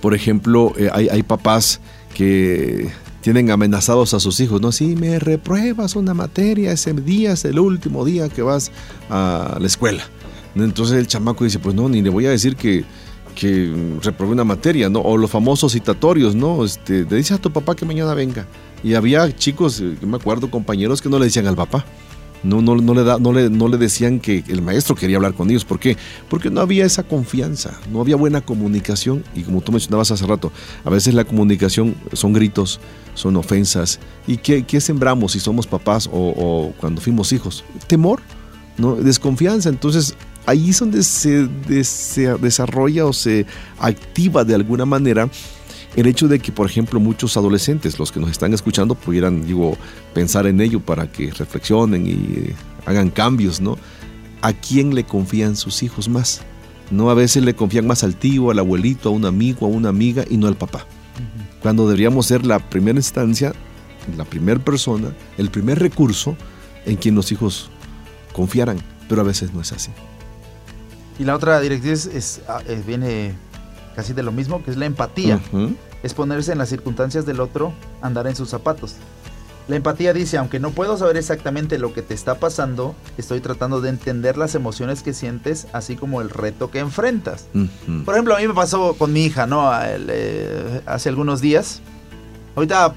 por ejemplo, eh, hay, hay papás que tienen amenazados a sus hijos, ¿no? Si me repruebas una materia, ese día es el último día que vas a la escuela. Entonces el chamaco dice, pues no, ni le voy a decir que, que reprobé una materia, ¿no? O los famosos citatorios, ¿no? Este, le dice a tu papá que mañana venga. Y había chicos, eh, yo me acuerdo, compañeros que no le decían al papá. No, no, no, le da, no, le, no le decían que el maestro quería hablar con ellos. ¿Por qué? Porque no había esa confianza, no había buena comunicación. Y como tú mencionabas hace rato, a veces la comunicación son gritos, son ofensas. ¿Y qué, qué sembramos si somos papás o, o cuando fuimos hijos? Temor, ¿no? desconfianza. Entonces ahí es donde se, de- se desarrolla o se activa de alguna manera el hecho de que, por ejemplo, muchos adolescentes, los que nos están escuchando, pudieran, digo, pensar en ello para que reflexionen y eh, hagan cambios, ¿no? ¿A quién le confían sus hijos más? No, a veces le confían más al tío, al abuelito, a un amigo, a una amiga y no al papá. Cuando deberíamos ser la primera instancia, la primera persona, el primer recurso en quien los hijos confiaran, pero a veces no es así. Y la otra directriz es, ah, eh, viene casi de lo mismo, que es la empatía. Es ponerse en las circunstancias del otro, andar en sus zapatos. La empatía dice, aunque no puedo saber exactamente lo que te está pasando, estoy tratando de entender las emociones que sientes, así como el reto que enfrentas. Por ejemplo, a mí me pasó con mi hija, ¿no? El, eh, hace algunos días. Ahorita,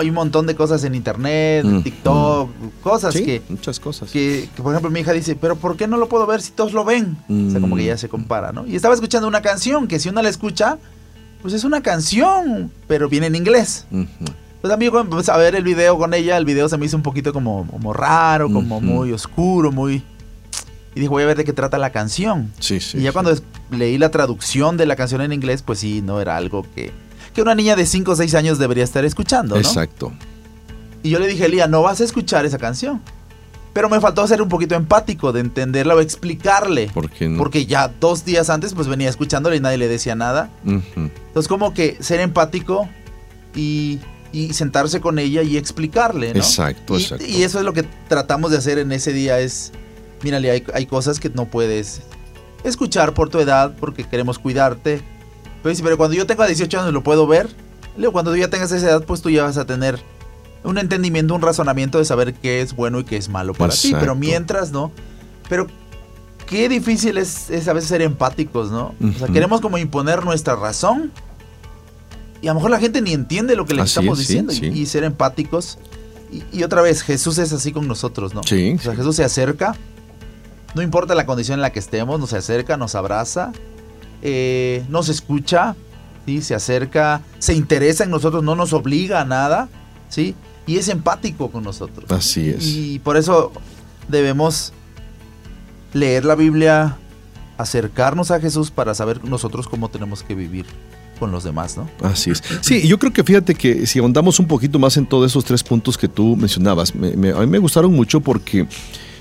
hay un montón de cosas en internet, Mm, TikTok, cosas Sí, que, muchas cosas. que, que, por ejemplo, mi hija dice, pero ¿por qué no lo puedo ver si todos lo ven? O sea, como que ya se compara, ¿no? Y estaba escuchando una canción que si uno la escucha, pues es una canción, pero viene en inglés. Ujú. Pues a mí cuando empecé a ver el video con ella, el video se me hizo un poquito como, como raro, como muy oscuro, muy... Y dije, voy a ver de qué trata la canción. Sí, sí. y ya sí. cuando leí la traducción de la canción en inglés, pues sí, no era algo que, que una niña de 5 o 6 años debería estar escuchando, ¿no? Exacto. Y yo le dije, Lía, no vas a escuchar esa canción. Pero me faltó ser un poquito empático, de entenderla o explicarle. ¿Por qué no? Porque ya dos días antes pues venía escuchándole y nadie le decía nada. Entonces como que ser empático y, y sentarse con ella y explicarle, ¿no? Exacto, y, exacto. y eso es lo que tratamos de hacer en ese día es, mírale, hay, hay cosas que no puedes escuchar por tu edad porque queremos cuidarte. Pero dice, pero cuando yo tenga 18 años lo puedo ver. Le digo, cuando tú ya tengas esa edad, pues tú ya vas a tener un entendimiento, un razonamiento de saber qué es bueno y qué es malo para ti. Pero mientras, ¿no? Pero qué difícil es, es a veces ser empáticos, ¿no? O sea, queremos como imponer nuestra razón. Y a lo mejor la gente ni entiende lo que le estamos es, sí, diciendo. y- sí. Y, ser empáticos. Y, y otra vez, Jesús es así con nosotros, ¿no? Sí, O sea. Jesús se acerca. No importa la condición en la que estemos, nos acerca, nos abraza, eh, nos escucha, ¿sí? se acerca, se interesa en nosotros, no nos obliga a nada, ¿sí? Y es empático con nosotros. Así es. Y por eso debemos leer la Biblia, acercarnos a Jesús para saber nosotros cómo tenemos que vivir con los demás, ¿no? Así es. Sí, yo creo que fíjate que si ahondamos un poquito más en todos esos tres puntos que tú mencionabas, me- me- a mí me gustaron mucho porque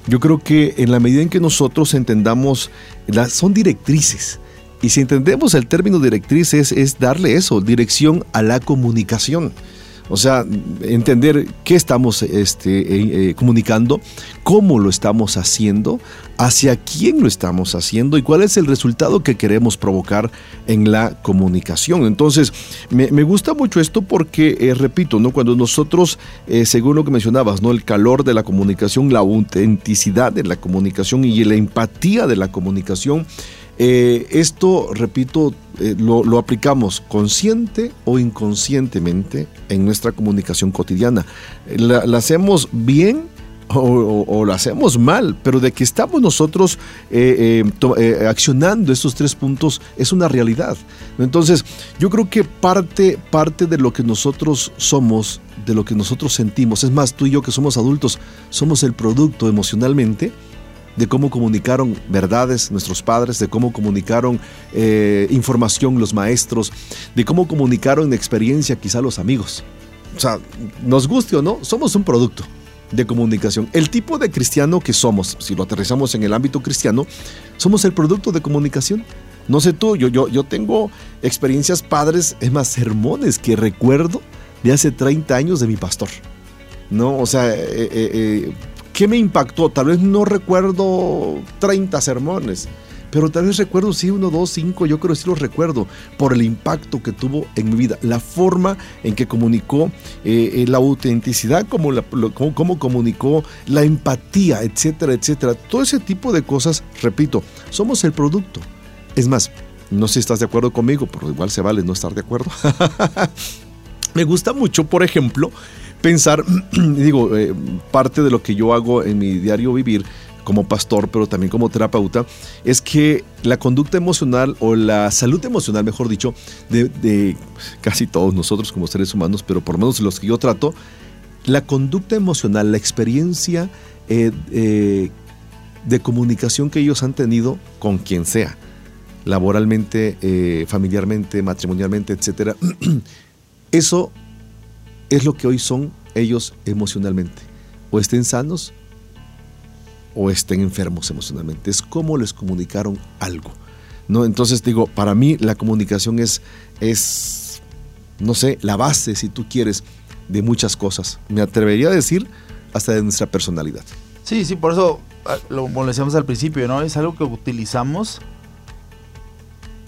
yo creo que en la medida en que nosotros entendamos, las, son directrices. Y si entendemos el término directrices es darle eso, dirección a la comunicación. O sea, entender qué estamos este, eh, eh, comunicando, cómo lo estamos haciendo, hacia quién lo estamos haciendo y cuál es el resultado que queremos provocar en la comunicación. Entonces, me, gusta mucho esto porque, eh, repito, ¿no? cuando nosotros, según lo que mencionabas, ¿no? el calor de la comunicación, la autenticidad de la comunicación y la empatía de la comunicación, eh, esto, repito, eh, lo, aplicamos consciente o inconscientemente en nuestra comunicación cotidiana. La, la hacemos bien o, o- o lo hacemos mal, pero de que estamos nosotros eh, accionando estos tres puntos es una realidad. Entonces, yo creo que parte, parte de lo que nosotros somos, de lo que nosotros sentimos, es más, tú y yo que somos adultos, somos el producto emocionalmente de cómo comunicaron verdades nuestros padres, de cómo comunicaron eh, información los maestros, de cómo comunicaron experiencia quizá los amigos. O sea, nos guste o no, somos un producto de comunicación. El tipo de cristiano que somos, si lo aterrizamos en el ámbito cristiano, somos el producto de comunicación. No sé tú, yo, yo, yo tengo experiencias padres, es más, sermones que recuerdo de hace 30 años de mi pastor. ¿no? O sea, eh, eh, ¿qué me impactó? Tal vez no recuerdo 30 sermones, pero tal vez recuerdo sí uno, dos, cinco, yo creo que sí los recuerdo por el impacto que tuvo en mi vida, la forma en que comunicó eh, eh, la autenticidad, como, comunicó la empatía, etcétera, etcétera. Todo ese tipo de cosas, repito, somos el producto. Es más, no sé si estás de acuerdo conmigo, pero igual se vale no estar de acuerdo. Me gusta mucho, por ejemplo, pensar, digo, eh, parte de lo que yo hago en mi diario vivir como pastor, pero también como terapeuta, es que la conducta emocional o la salud emocional, mejor dicho, de, casi todos nosotros como seres humanos, pero por lo menos los que yo trato, la conducta emocional, la experiencia eh, eh, de comunicación que ellos han tenido con quien sea, laboralmente, familiarmente, matrimonialmente, etcétera, eso es lo que hoy son ellos emocionalmente. O estén sanos o estén enfermos emocionalmente. Es cómo les comunicaron algo. ¿no? Entonces digo, para mí la comunicación es, es, no sé, la base, si tú quieres, de muchas cosas. Me atrevería a decir hasta de nuestra personalidad. Sí, sí, por eso, ah, lo, como lo decíamos al principio, ¿no? Es algo que utilizamos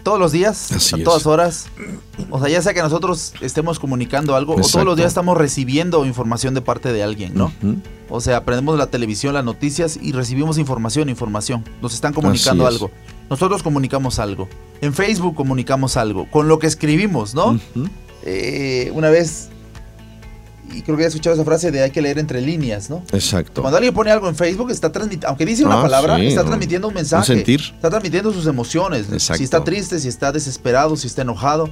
todos los días, Así a es. todas horas. O sea, ya sea que nosotros estemos comunicando algo o todos los días estamos recibiendo información de parte de alguien, ¿no? O sea, aprendemos la televisión, las noticias y recibimos información, información. Nos están comunicando Así es. algo. Nosotros comunicamos algo. En Facebook comunicamos algo. Con lo que escribimos, ¿no? Eh, una vez y creo que he escuchado esa frase de hay que leer entre líneas, ¿no? Exacto. Cuando alguien pone algo en Facebook, está transmitiendo, aunque dice una Ah, palabra, sí, está transmitiendo un mensaje. Un sentir. Está transmitiendo sus emociones. Exacto. Si está triste, si está desesperado, si está enojado.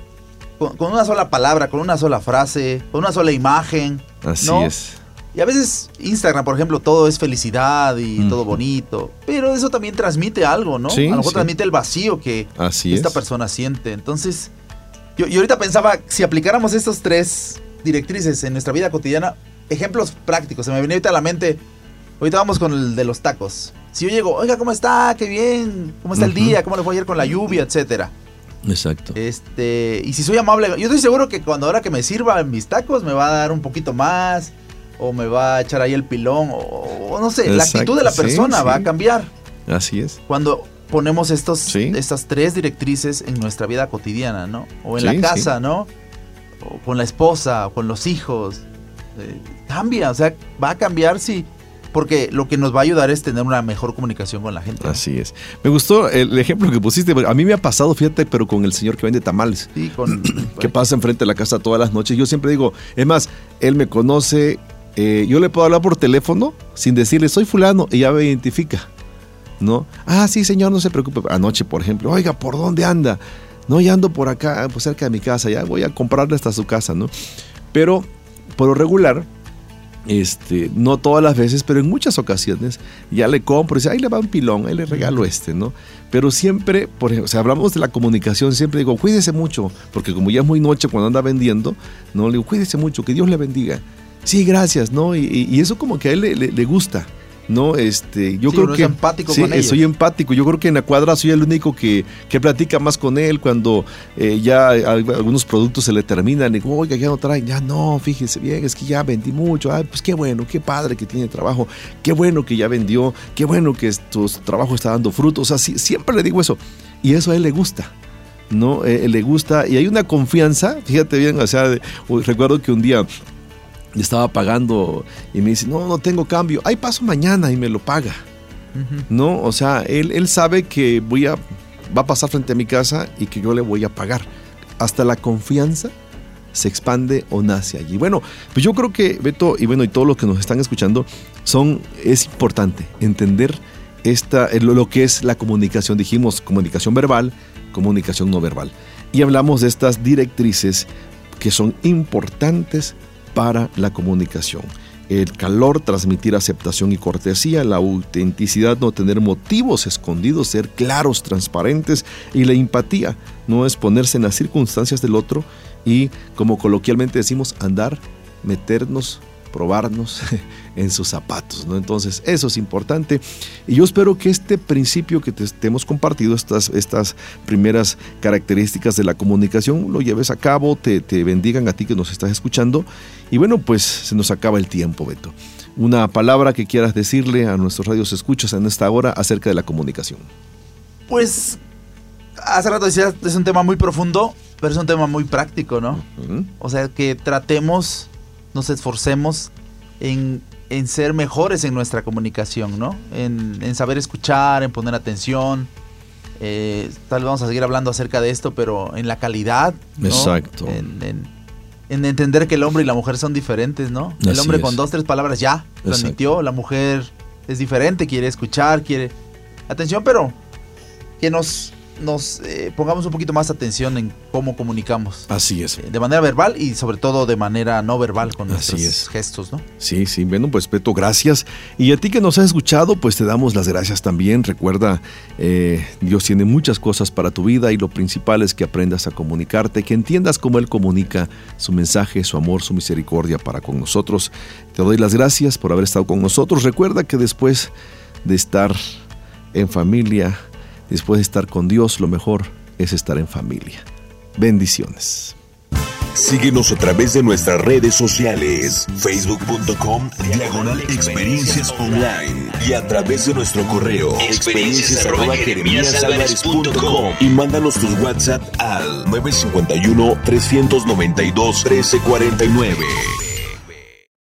Con, con una sola palabra, con una sola frase, con una sola imagen. Así ¿no? es. Y a veces Instagram, por ejemplo, todo es felicidad y todo bonito. Pero eso también transmite algo, ¿no? Sí, a lo mejor sí. transmite el vacío que Así esta es. persona siente. Entonces, yo, yo ahorita pensaba, si aplicáramos estos tres directrices en nuestra vida cotidiana, ejemplos prácticos, se me venía ahorita a la mente, ahorita vamos con el de los tacos. Si yo llego, oiga, ¿cómo está? Qué bien, ¿cómo está el día? ¿Cómo le fue ayer con la lluvia? Etcétera. Exacto. Este, y si soy amable, yo estoy seguro que cuando ahora que me sirva mis tacos me va a dar un poquito más, o me va a echar ahí el pilón, o, o no sé, la actitud de la sí, persona va sí. a cambiar Así es. cuando ponemos estos, Sí. estas tres directrices en nuestra vida cotidiana, ¿no? O en la casa, ¿no? O con la esposa, o con los hijos. Eh, cambia, o sea, va a cambiar si... Porque lo que nos va a ayudar es tener una mejor comunicación con la gente. ¿no? Así es. Me gustó el ejemplo que pusiste. A mí me ha pasado, fíjate, pero con el señor que vende tamales. Sí, con... que pasa enfrente de la casa todas las noches. Yo siempre digo, es más, él me conoce, eh, yo le puedo hablar por teléfono sin decirle, soy fulano, y ya me identifica. ¿No? Ah, sí, señor, no se preocupe. Anoche, por ejemplo, oiga, ¿por dónde anda? No, ya ando por acá, pues cerca de mi casa, ya voy a comprarle hasta su casa, ¿no? Pero, por lo regular, este, no todas las veces, pero en muchas ocasiones ya le compro y dice, ahí le va un pilón, ahí le regalo este, ¿no? Pero siempre, por ejemplo, si hablamos de la comunicación, siempre digo, cuídese mucho, porque como ya es muy noche cuando anda vendiendo, ¿no? Le digo, cuídese mucho, que Dios le bendiga. Sí, gracias, ¿no? Y, y- y eso como que a él le, le- le gusta. No, este, yo Sí, creo uno es que empático sí, con ellos. soy empático. Yo creo que en la cuadra soy el único que, que platica más con él cuando eh, ya al- algunos productos se le terminan. Digo, oiga, ya no traen. Ya no, fíjese bien, es que ya vendí mucho. Ay, pues qué bueno, qué padre que tiene trabajo. Qué bueno que ya vendió. Qué bueno que tu trabajo está dando frutos. O sea, sí, siempre le digo eso. Y eso a él le gusta. ¿no? Eh, le gusta y hay una confianza, fíjate bien, o sea, recuerdo que un día le estaba pagando y me dice, no, no tengo cambio, ahí paso mañana y me lo paga. ¿no? O sea, él, él sabe que voy a, va a pasar frente a mi casa y que yo le voy a pagar. Hasta la confianza se expande o nace allí. Bueno, pues yo creo que Beto y bueno, y todos los que nos están escuchando, son, es importante entender esta, eh, lo, lo que es la comunicación. Dijimos comunicación verbal, comunicación no verbal. Y hablamos de estas directrices que son importantes para la comunicación. El calor, transmitir aceptación y cortesía, la autenticidad, no tener motivos escondidos, ser claros, transparentes y la empatía, no es ponerse en las circunstancias del otro y, como coloquialmente decimos, andar, meternos, probarnos en sus zapatos, ¿no? Entonces, eso es importante. Y yo espero que este principio que te, te hemos compartido, estas, estas primeras características de la comunicación, lo lleves a cabo, te, te bendigan a ti que nos estás escuchando. Y bueno, pues se nos acaba el tiempo, Beto. Una palabra que quieras decirle a nuestros radios escuchas en esta hora acerca de la comunicación. Pues, hace rato decías, es un tema muy profundo, pero es un tema muy práctico, ¿no? O sea, que tratemos, nos esforcemos en, en ser mejores en nuestra comunicación, ¿no? En, en saber escuchar, en poner atención. Eh, tal vez vamos a seguir hablando acerca de esto, pero en la calidad. ¿no? Exacto. En, en- en entender que el hombre y la mujer son diferentes, ¿no? El hombre es. con dos, tres palabras ya transmitió, la mujer es diferente, quiere escuchar, quiere atención, pero que nos, nos eh, pongamos un poquito más atención en cómo comunicamos. Así es. Eh, De manera verbal y sobre todo de manera no verbal con Así nuestros es. gestos, ¿no? Sí, sí, bueno, pues Beto, gracias. Y a ti que nos has escuchado, pues te damos las gracias también. Recuerda, eh, Dios tiene muchas cosas para tu vida y lo principal es que aprendas a comunicarte, que entiendas cómo Él comunica su mensaje, su amor, su misericordia para con nosotros. Te doy las gracias por haber estado con nosotros. Recuerda que después de estar en familia, después de estar con Dios, lo mejor es estar en familia. Bendiciones. Síguenos a través de nuestras redes sociales, facebook.com, diagonal experiencias online y a través de nuestro correo, experiencias arroba jeremíasalvarez.com y mándanos tus WhatsApp al 951 392 1349.